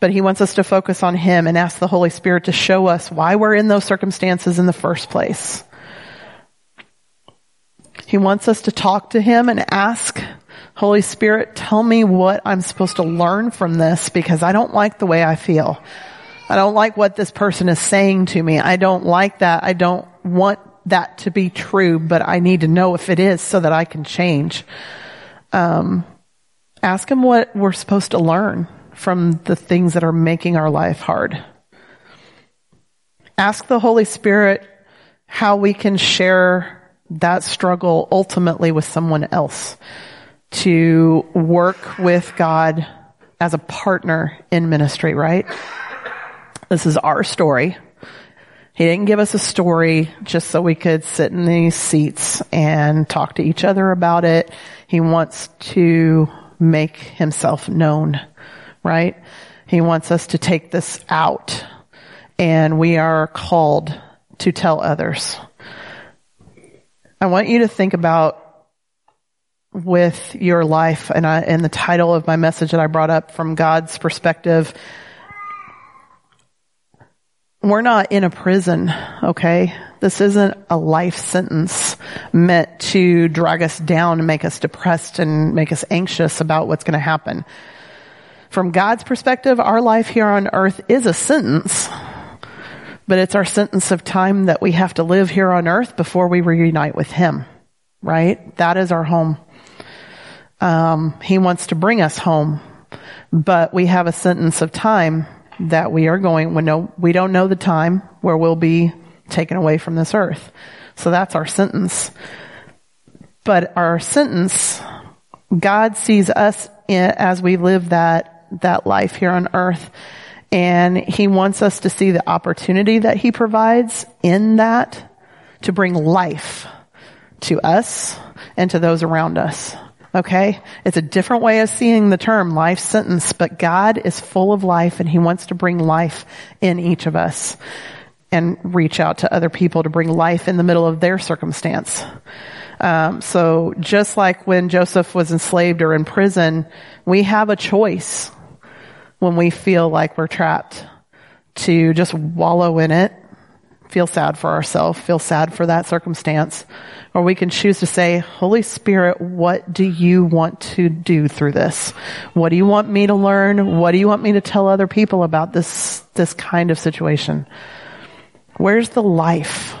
But he wants us to focus on him and ask the Holy Spirit to show us why we're in those circumstances in the first place. He wants us to talk to him and ask, Holy Spirit, tell me what I'm supposed to learn from this because I don't like the way I feel. I don't like what this person is saying to me. I don't like that. I don't want that to be true, but I need to know if it is so that I can change. Um, ask him what we're supposed to learn from the things that are making our life hard. Ask the Holy Spirit how we can share that struggle ultimately with someone else to work with God as a partner in ministry, right? This is our story. He didn't give us a story just so we could sit in these seats and talk to each other about it. He wants to make himself known, right? He wants us to take this out and we are called to tell others. I want you to think about with your life and I, and the title of my message that I brought up from God's perspective. We're not in a prison, okay? This isn't a life sentence meant to drag us down and make us depressed and make us anxious about what's going to happen. From God's perspective, our life here on earth is a sentence but it's our sentence of time that we have to live here on earth before we reunite with Him, right? That is our home. Um, he wants to bring us home, but we have a sentence of time that we are going, we, know, we don't know the time where we'll be taken away from this earth. So that's our sentence. But our sentence, God sees us in, as we live that, that life here on earth and he wants us to see the opportunity that he provides in that to bring life to us and to those around us. Okay? It's a different way of seeing the term life sentence, but God is full of life and he wants to bring life in each of us and reach out to other people to bring life in the middle of their circumstance. Um, so just like when Joseph was enslaved or in prison, we have a choice when we feel like we're trapped to just wallow in it, feel sad for ourselves, feel sad for that circumstance, or we can choose to say, Holy Spirit, what do you want to do through this? What do you want me to learn? What do you want me to tell other people about this, this kind of situation? Where's the life?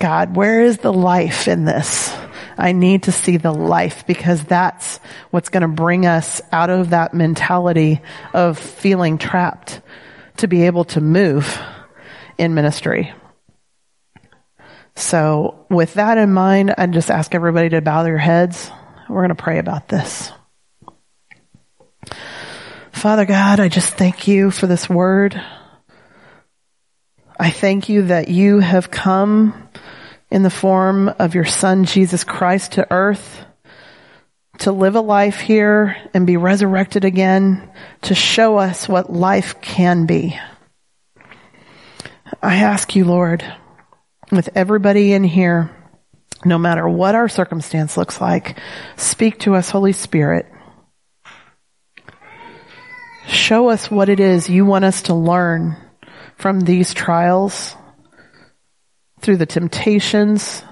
God, where is the life in this? I need to see the life because that's what's going to bring us out of that mentality of feeling trapped to be able to move in ministry. So with that in mind, I just ask everybody to bow their heads. We're going to pray about this. Father God, I just thank you for this word. I thank you that you have come in the form of your son, Jesus Christ, to earth to live a life here and be resurrected again to show us what life can be. I ask you, Lord, with everybody in here, no matter what our circumstance looks like, speak to us, Holy Spirit. Show us what it is you want us to learn from these trials through the temptations,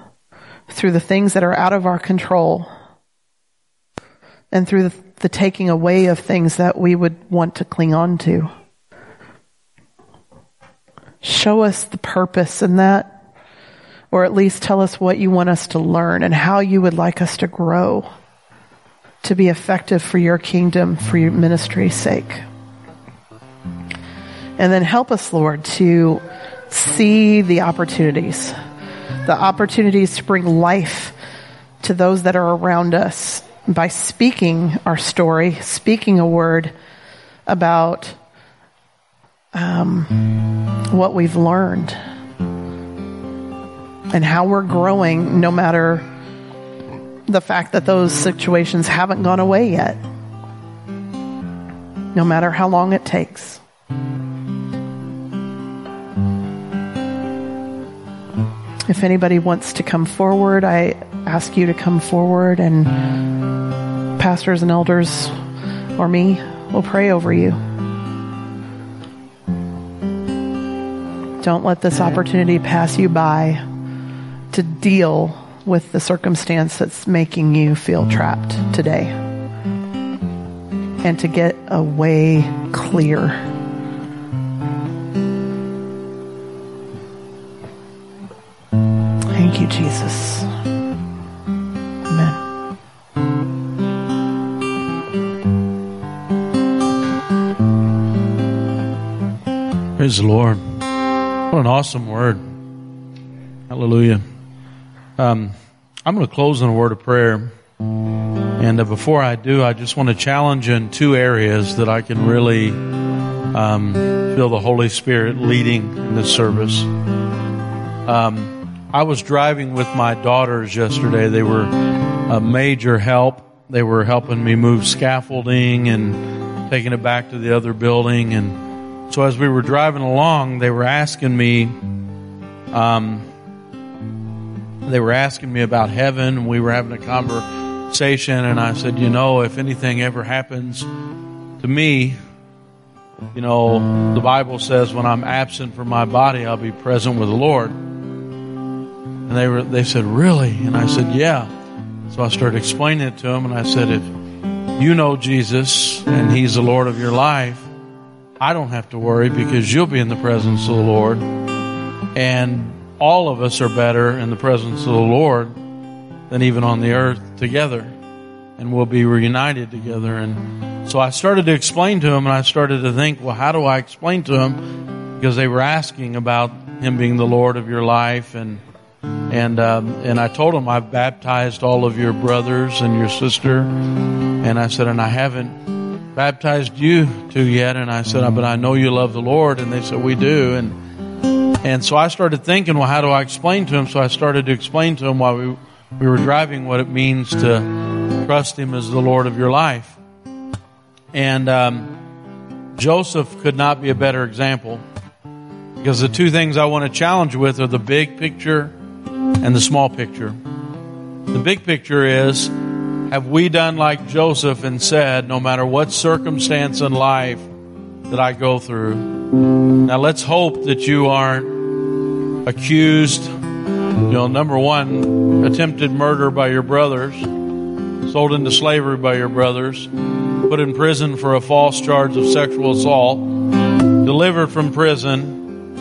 through the things that are out of our control, and through the, the taking away of things that we would want to cling on to. Show us the purpose in that, or at least tell us what you want us to learn and how you would like us to grow to be effective for your kingdom, for your ministry's sake. And then help us, Lord, to see the opportunities, the opportunities to bring life to those that are around us by speaking our story, speaking a word about um, what we've learned and how we're growing no matter the fact that those situations haven't gone away yet, no matter how long it takes. If anybody wants to come forward, I ask you to come forward, and pastors and elders or me will pray over you. Don't let this opportunity pass you by to deal with the circumstance that's making you feel trapped today and to get a way clear. Thank you, Jesus. Amen. Praise the Lord. What an awesome word. Hallelujah. Um, I'm going to close in a word of prayer. And uh, before I do, I just want to challenge in two areas that I can really um, feel the Holy Spirit leading in this service. Um, I was driving with my daughters yesterday. They were a major help. They were helping me move scaffolding and taking it back to the other building. And so as we were driving along, they were asking me, um, they were asking me about heaven we were having a conversation and I said, you know, if anything ever happens to me, you know, the Bible says when I'm absent from my body, I'll be present with the Lord. And they were, they said, really? And I said, yeah. So I started explaining it to them and I said, if you know Jesus and He's the Lord of your life, I don't have to worry because you'll be in the presence of the Lord. And all of us are better in the presence of the Lord than even on the earth together. And we'll be reunited together. And so I started to explain to him and I started to think, well, how do I explain to him? Because they were asking about him being the Lord of your life and and um, and I told him I've baptized all of your brothers and your sister, and I said, and I haven't baptized you two yet, and I said, but I know you love the Lord, and they said we do, and and so I started thinking, well, how do I explain to him? So I started to explain to him while we, we were driving what it means to trust him as the Lord of your life. And um, Joseph could not be a better example because the two things I want to challenge with are the big picture and the small picture. The big picture is have we done like Joseph and said, no matter what circumstance in life that I go through, now let's hope that you aren't accused, you know, number one, attempted murder by your brothers, sold into slavery by your brothers, put in prison for a false charge of sexual assault, delivered from prison,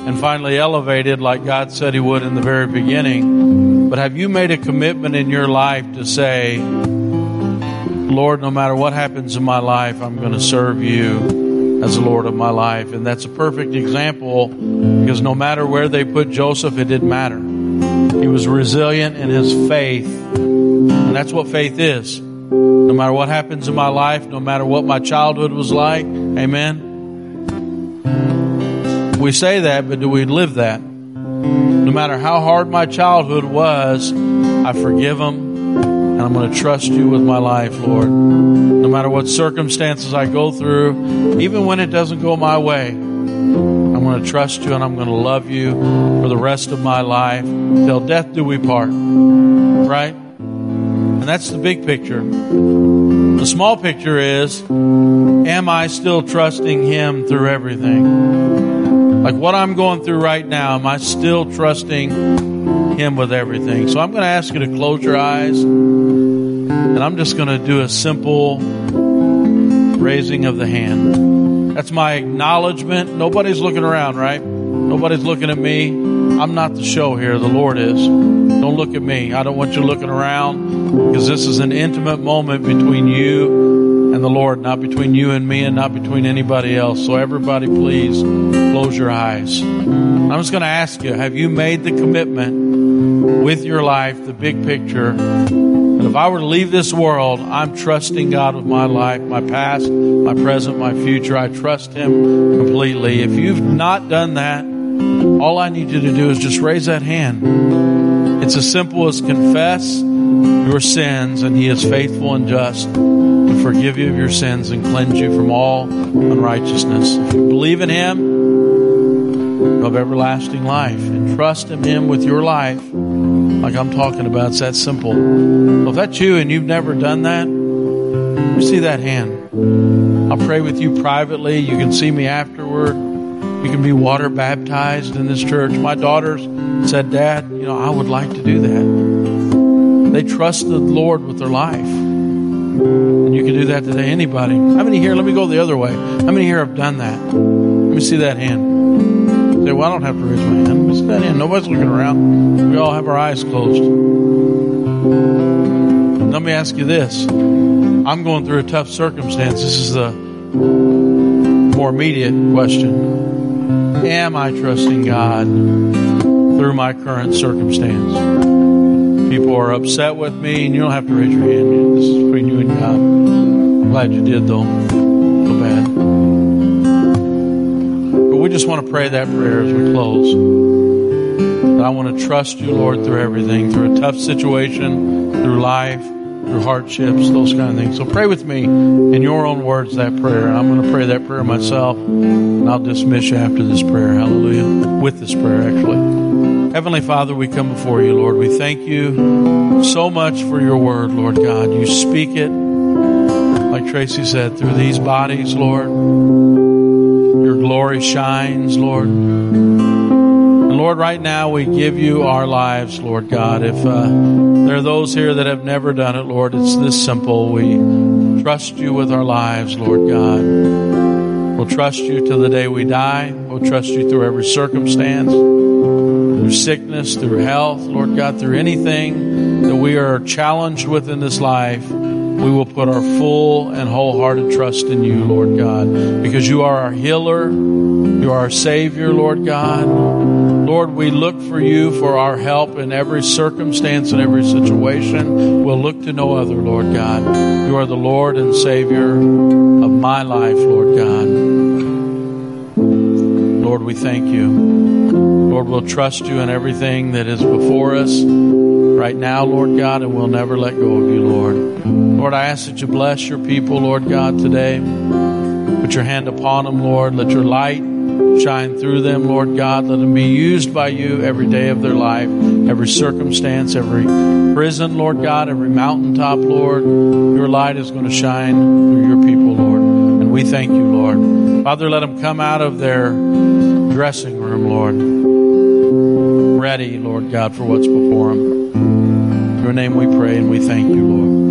and finally elevated like God said He would in the very beginning. But have you made a commitment in your life to say, Lord, no matter what happens in my life, I'm going to serve you as the Lord of my life. And that's a perfect example because no matter where they put Joseph, it didn't matter. He was resilient in his faith. And that's what faith is. No matter what happens in my life, no matter what my childhood was like, amen. We say that, but do we live that? No matter how hard my childhood was, I forgive them and I'm going to trust you with my life, Lord. No matter what circumstances I go through, even when it doesn't go my way, I'm going to trust you and I'm going to love you for the rest of my life. Till death do we part. Right? And that's the big picture. The small picture is, am I still trusting Him through everything? Like what I'm going through right now, am I still trusting Him with everything? So I'm going to ask you to close your eyes and I'm just going to do a simple raising of the hand. That's my acknowledgement. Nobody's looking around, right? Nobody's looking at me. I'm not the show here. The Lord is. Don't look at me. I don't want you looking around because this is an intimate moment between you the Lord, not between you and me and not between anybody else. So everybody please close your eyes. I'm just going to ask you, have you made the commitment with your life, the big picture, that if I were to leave this world, I'm trusting God with my life, my past, my present, my future. I trust Him completely. If you've not done that, all I need you to do is just raise that hand. It's as simple as confess your sins, and He is faithful and just forgive you of your sins and cleanse you from all unrighteousness. If you believe in Him, have everlasting life and trust in Him with your life, like I'm talking about. It's that simple. If that's you and you've never done that, you see that hand. I'll pray with you privately. You can see me afterward. You can be water baptized in this church. My daughters said, Dad, you know, I would like to do that. They trust the Lord with their life. And you can do that today. Anybody? How many here? Let me go the other way. How many here have done that? Let me see that hand. Say, well, I don't have to raise my hand. Let me see that hand. Nobody's looking around. We all have our eyes closed. Let me ask you this. I'm going through a tough circumstance. This is the more immediate question. Am I trusting God through my current circumstance? People are upset with me, and you don't have to raise your hand. This is between you and God. I'm glad you did, though. Feel bad. But we just want to pray that prayer as we close. That I want to trust you, Lord, through everything, through a tough situation, through life through hardships, those kind of things. So pray with me in your own words that prayer. I'm going to pray that prayer myself, and I'll dismiss you after this prayer. Hallelujah. With this prayer, actually. Heavenly Father, we come before you, Lord. We thank you so much for your word, Lord God. You speak it, like Tracy said, through these bodies, Lord. Your glory shines, Lord. And Lord, right now we give you our lives, Lord God. If uh, there are those here that have never done it, Lord, it's this simple. We trust you with our lives, Lord God. We'll trust you till the day we die. We'll trust you through every circumstance, through sickness, through health, Lord God, through anything that we are challenged with in this life. We will put our full and wholehearted trust in you, Lord God, because you are our healer. You are our Savior, Lord God. Lord, we look for you for our help in every circumstance and every situation. We'll look to no other, Lord God. You are the Lord and Savior of my life, Lord God. Lord, we thank you. Lord, we'll trust you in everything that is before us right now, Lord God, and we'll never let go of you, Lord. Lord, I ask that you bless your people, Lord God, today. Put your hand upon them, Lord. Let your light shine through them, Lord God. Let them be used by you every day of their life, every circumstance, every prison, Lord God, every mountaintop, Lord. Your light is going to shine through your people, Lord. And we thank you, Lord. Father, let them come out of their dressing room, Lord, ready, Lord God, for what's before them. In your name we pray and we thank you, Lord.